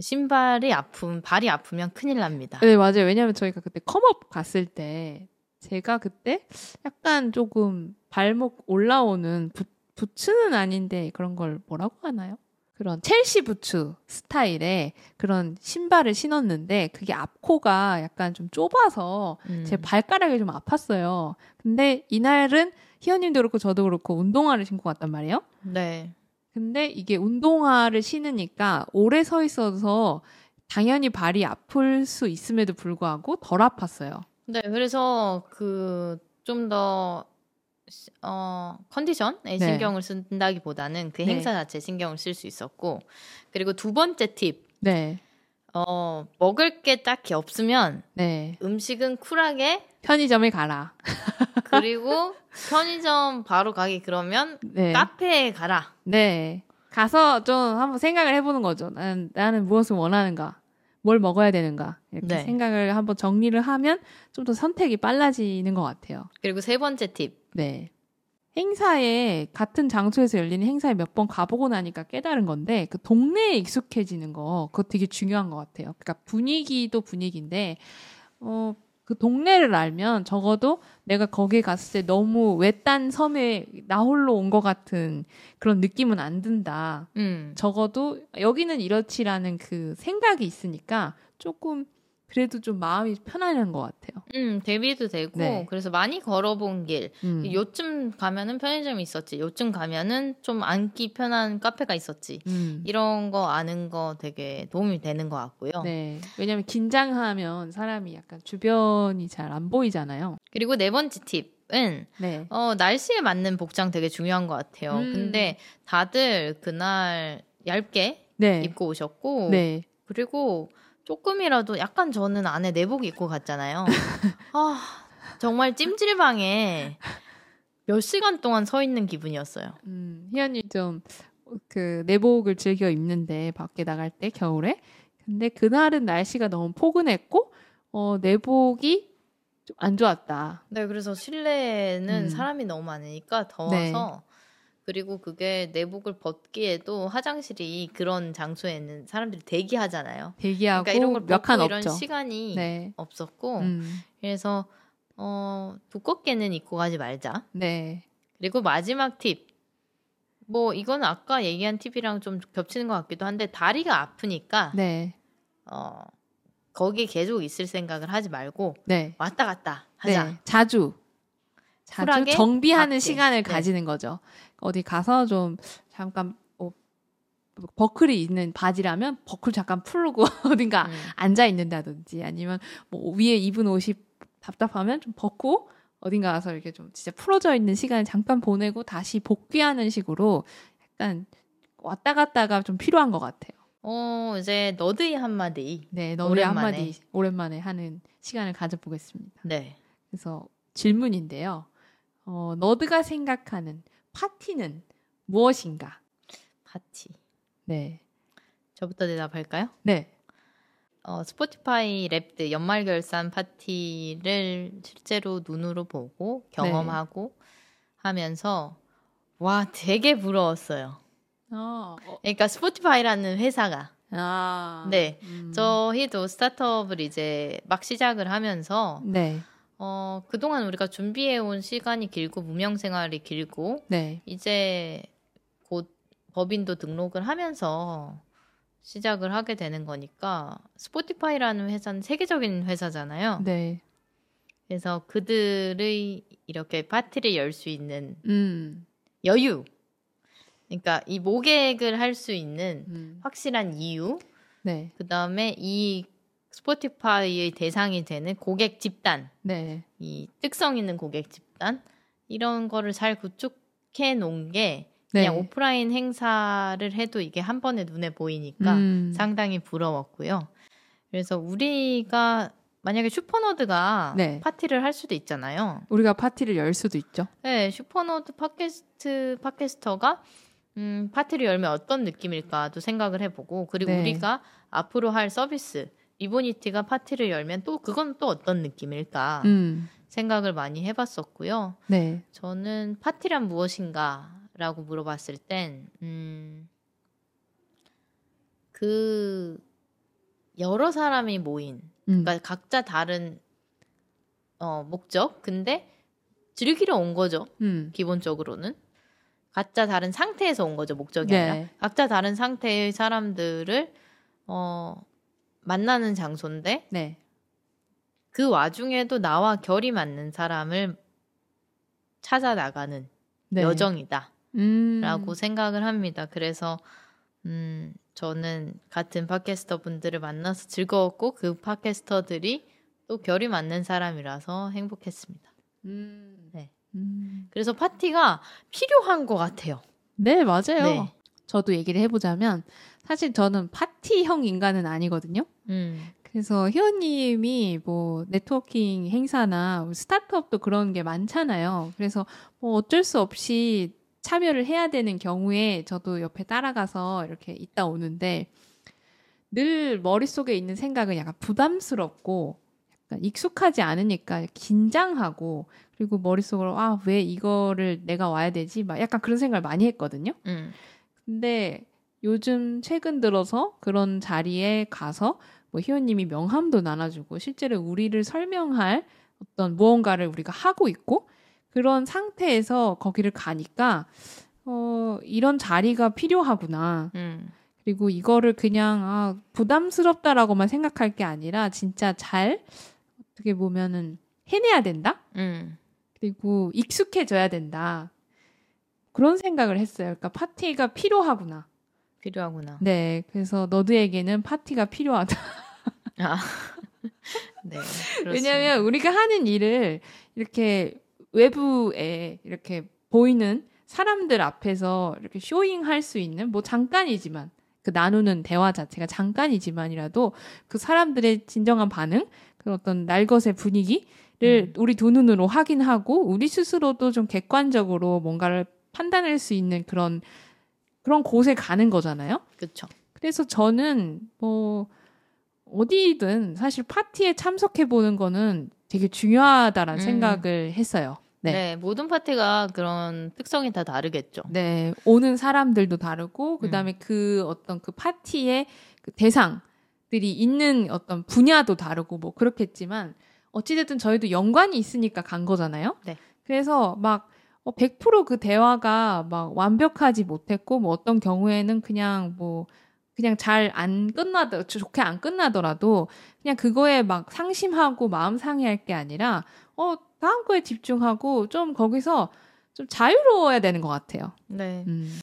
신발이 아픔, 발이 아프면 큰일 납니다. 네, 맞아요. 왜냐면 저희가 그때 컴업 갔을 때 제가 그때 약간 조금 발목 올라오는 부, 부츠는 아닌데 그런 걸 뭐라고 하나요? 그런 첼시 부츠 스타일의 그런 신발을 신었는데 그게 앞코가 약간 좀 좁아서 음. 제 발가락이 좀 아팠어요. 근데 이날은 희연님도 그렇고 저도 그렇고 운동화를 신고 갔단 말이에요. 네. 근데 이게 운동화를 신으니까 오래 서 있어서 당연히 발이 아플 수 있음에도 불구하고 덜 아팠어요. 네, 그래서 그 좀 더 어, 컨디션에 네. 신경을 쓴다기보다는 그 네. 행사 자체에 신경을 쓸 수 있었고 그리고 두 번째 팁, 네. 어, 먹을 게 딱히 없으면 네. 음식은 쿨하게 편의점에 가라. 그리고 편의점 바로 가기 그러면 네. 카페에 가라. 네. 가서 좀 한번 생각을 해보는 거죠. 나는, 나는 무엇을 원하는가? 뭘 먹어야 되는가? 이렇게 네. 생각을 한번 정리를 하면 좀 더 선택이 빨라지는 것 같아요. 그리고 세 번째 팁. 네. 행사에 같은 장소에서 열리는 행사에 몇 번 가보고 나니까 깨달은 건데 그 동네에 익숙해지는 거 그거 되게 중요한 것 같아요. 그러니까 분위기도 분위기인데 어 그 동네를 알면 적어도 내가 거기에 갔을 때 너무 외딴 섬에 나 홀로 온 것 같은 그런 느낌은 안 든다. 음. 적어도 여기는 이렇지라는 그 생각이 있으니까 조금 그래도 좀 마음이 편안한 것 같아요. 음, 대비도 되고 네. 그래서 많이 걸어본 길. 음. 요쯤 가면은 편의점이 있었지. 요쯤 가면은 좀 앉기 편한 카페가 있었지. 음. 이런 거 아는 거 되게 도움이 되는 것 같고요. 네. 왜냐면 긴장하면 사람이 약간 주변이 잘 안 보이잖아요. 그리고 네 번째 팁 은 네. 어, 날씨에 맞는 복장 되게 중요한 것 같아요. 음. 근데 다들 그날 얇게 네. 입고 오셨고 네. 그리고 조금이라도 약간 저는 안에 내복 입고 갔잖아요. 아 정말 찜질방에 몇 시간 동안 서 있는 기분이었어요. 음, 희연이 좀 그 내복을 즐겨 입는데 밖에 나갈 때 겨울에 근데 그날은 날씨가 너무 포근했고 어 내복이 좀 안 좋았다. 네, 그래서 실내에는 음. 사람이 너무 많으니까 더워서 그리고 그게 내복을 벗기에도 화장실이 그런 장소에는 사람들이 대기하잖아요. 대기하고 그러니까 이런 걸 몇칸 벗고 이런 없죠. 시간이 네. 없었고 음, 그래서 어, 두껍게는 입고 가지 말자. 네. 그리고 마지막 팁. 뭐 이건 아까 얘기한 팁이랑 좀 겹치는 것 같기도 한데 다리가 아프니까 네. 어, 거기 계속 있을 생각을 하지 말고 네. 왔다 갔다 하자. 네. 자주 자주 정비하는 밖에. 시간을 네. 가지는 거죠. 어디 가서 좀 잠깐 뭐 버클이 있는 바지라면 버클 잠깐 풀고 어딘가 음. 앉아 있는다든지 아니면 뭐 위에 입은 옷이 답답하면 좀 벗고 어딘가 가서 이렇게 좀 진짜 풀어져 있는 시간을 잠깐 보내고 다시 복귀하는 식으로 약간 왔다 갔다가 좀 필요한 것 같아요. 어, 이제 너드의 한마디. 네, 오랜만에. 한마디 오랜만에 하는 시간을 가져보겠습니다. 네. 그래서 질문인데요. 어, 너드가 생각하는 파티는 무엇인가? 파티. 네. 저부터 대답할까요? 네. 어, 스포티파이 Wrapped 연말 결산 파티를 실제로 눈으로 보고 경험하고 하면서 와, 되게 부러웠어요. 어, 어, 그러니까 스포티파이라는 회사가 아. 네. 음. 저희도 스타트업을 이제 막 시작을 하면서 네. 어, 그동안 우리가 준비해 온 시간이 길고 무명 생활이 길고 네. 이제 곧 법인도 등록을 하면서 시작을 하게 되는 거니까 스포티파이라는 회사는 세계적인 회사잖아요. 네. 그래서 그들의 이렇게 파티를 열 수 있는 음. 여유. 그러니까 이 모객을 할 수 있는 음. 확실한 이유. 네. 그 다음에 이 스포티파이의 대상이 되는 고객 집단. 네. 이 특성 있는 고객 집단. 이런 거를 잘 구축해 놓은 게 네. 그냥 오프라인 행사를 해도 이게 한 번에 눈에 보이니까 음. 상당히 부러웠고요. 그래서 우리가 만약에 슈퍼너드가 네. 파티를 할 수도 있잖아요. 우리가 파티를 열 수도 있죠. 네, 슈퍼너드 팟캐스트 팟캐스터가 음, 파티를 열면 어떤 느낌일까도 생각을 해보고 그리고 네. 우리가 앞으로 할 서비스 리보니티가 파티를 열면 또 그건 또 어떤 느낌일까 음. 생각을 많이 해봤었고요. 네. 저는 파티란 무엇인가라고 물어봤을 땐, 음, 그, 여러 사람이 모인, 음. 그러니까 각자 다른, 어, 목적? 근데 즐기러 온 거죠. 음. 기본적으로는. 각자 다른 상태에서 온 거죠. 목적이 네. 아니라. 각자 다른 상태의 사람들을, 어, 만나는 장소인데, 네. 그 와중에도 나와 결이 맞는 사람을 찾아 나가는 네. 여정이다. 음. 라고 생각을 합니다. 그래서, 음, 저는 같은 팟캐스터 분들을 만나서 즐거웠고, 그 팟캐스터들이 또 결이 맞는 사람이라서 행복했습니다. 음. 네. 음. 그래서 파티가 필요한 것 같아요. 네, 맞아요. 네. 저도 얘기를 해보자면 사실 저는 파티형 인간은 아니거든요. 음, 그래서 희원님이 뭐 네트워킹 행사나 뭐 스타트업도 그런 게 많잖아요. 그래서 뭐 어쩔 수 없이 참여를 해야 되는 경우에 저도 옆에 따라가서 이렇게 있다 오는데 늘 머릿속에 있는 생각은 약간 부담스럽고 약간 익숙하지 않으니까 긴장하고 그리고 머릿속으로 아, 왜 이거를 내가 와야 되지? 막 약간 그런 생각을 많이 했거든요. 음, 근데 요즘 최근 들어서 그런 자리에 가서 뭐 희원님이 명함도 나눠주고 실제로 우리를 설명할 어떤 무언가를 우리가 하고 있고 그런 상태에서 거기를 가니까 어 이런 자리가 필요하구나. 음. 그리고 이거를 그냥 아 부담스럽다라고만 생각할 게 아니라 진짜 잘 어떻게 보면은 해내야 된다. 음. 그리고 익숙해져야 된다. 그런 생각을 했어요. 그러니까 파티가 필요하구나. 필요하구나. 네, 그래서 너드에게는 파티가 필요하다. 아. 네. 왜냐하면 우리가 하는 일을 이렇게 외부에 이렇게 보이는 사람들 앞에서 이렇게 쇼잉할 수 있는 뭐 잠깐이지만 그 나누는 대화 자체가 잠깐이지만이라도 그 사람들의 진정한 반응, 그 어떤 날것의 분위기를 음. 우리 두 눈으로 확인하고 우리 스스로도 좀 객관적으로 뭔가를 판단할 수 있는 그런 그런 곳에 가는 거잖아요. 그렇죠. 그래서 저는 뭐 어디든 사실 파티에 참석해 보는 거는 되게 중요하다라는 음. 생각을 했어요. 네. 네. 모든 파티가 그런 특성이 다 다르겠죠. 네, 오는 사람들도 다르고 그다음에 그 어떤 그 파티의 그 대상들이 있는 어떤 분야도 다르고 뭐 그렇겠지만 어찌됐든 저희도 연관이 있으니까 간 거잖아요. 네. 그래서 막 어, 100%그 대화가 막 완벽하지 못했고 뭐 어떤 경우에는 그냥 뭐 그냥 잘 안 끝나더 좋게 안 끝나더라도 그냥 그거에 막 상심하고 마음 상해할 게 아니라 어 다음 거에 집중하고 좀 거기서 좀 자유로워야 되는 것 같아요. 네. 음,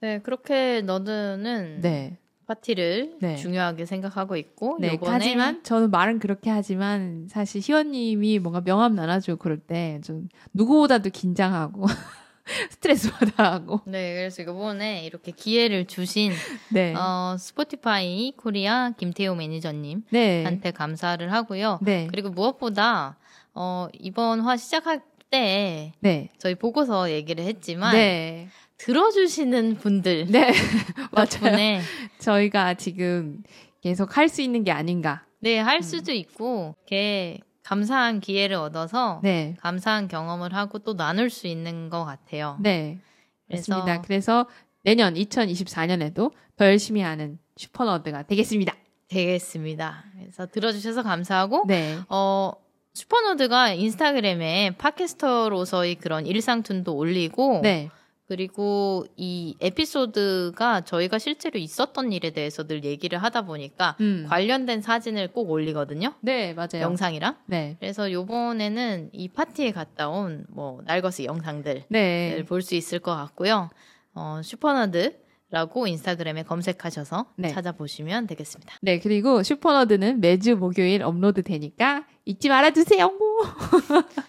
네, 그렇게 너드는 네. 파티를 네. 중요하게 생각하고 있고 네, 요번에 하지만 저는 말은 그렇게 하지만 사실 희원님이 뭔가 명함 나눠주고 그럴 때 좀 누구보다도 긴장하고 스트레스 받아하고. 네, 그래서 이번에 이렇게 기회를 주신 네, 어, 스포티파이 코리아 김태호 매니저님한테 네, 감사를 하고요. 네, 그리고 무엇보다 어, 이번 화 시작할 때 네, 저희 보고서 얘기를 했지만 네, 들어주시는 분들 네, 맞아요. 저희가 지금 계속 할 수 있는 게 아닌가. 네, 음. 할 수도 있고 이렇게 감사한 기회를 얻어서 네, 감사한 경험을 하고 또 나눌 수 있는 것 같아요. 네, 그래서 그렇습니다. 그래서 내년 2024년에도 더 열심히 하는 슈퍼너드가 되겠습니다. 되겠습니다. 그래서 들어주셔서 감사하고 네, 어 슈퍼노드가 인스타그램에 팟캐스터로서의 그런 일상툰도 올리고 네, 그리고 이 에피소드가 저희가 실제로 있었던 일에 대해서 늘 얘기를 하다 보니까 음, 관련된 사진을 꼭 올리거든요. 네, 맞아요. 영상이랑. 네, 그래서 요번에는 이 파티에 갔다 온 뭐 날것의 영상들을 네, 볼수 있을 것 같고요. 어, 슈퍼너드 라고 인스타그램에 검색하셔서 네. 찾아보시면 되겠습니다. 네, 그리고 슈퍼너드는 매주 목요일 업로드 되니까 잊지 말아주세요.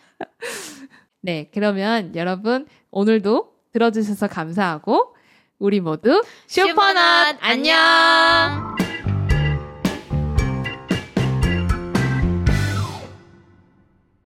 네, 그러면 여러분 오늘도 들어주셔서 감사하고 우리 모두 슈퍼너드 안녕!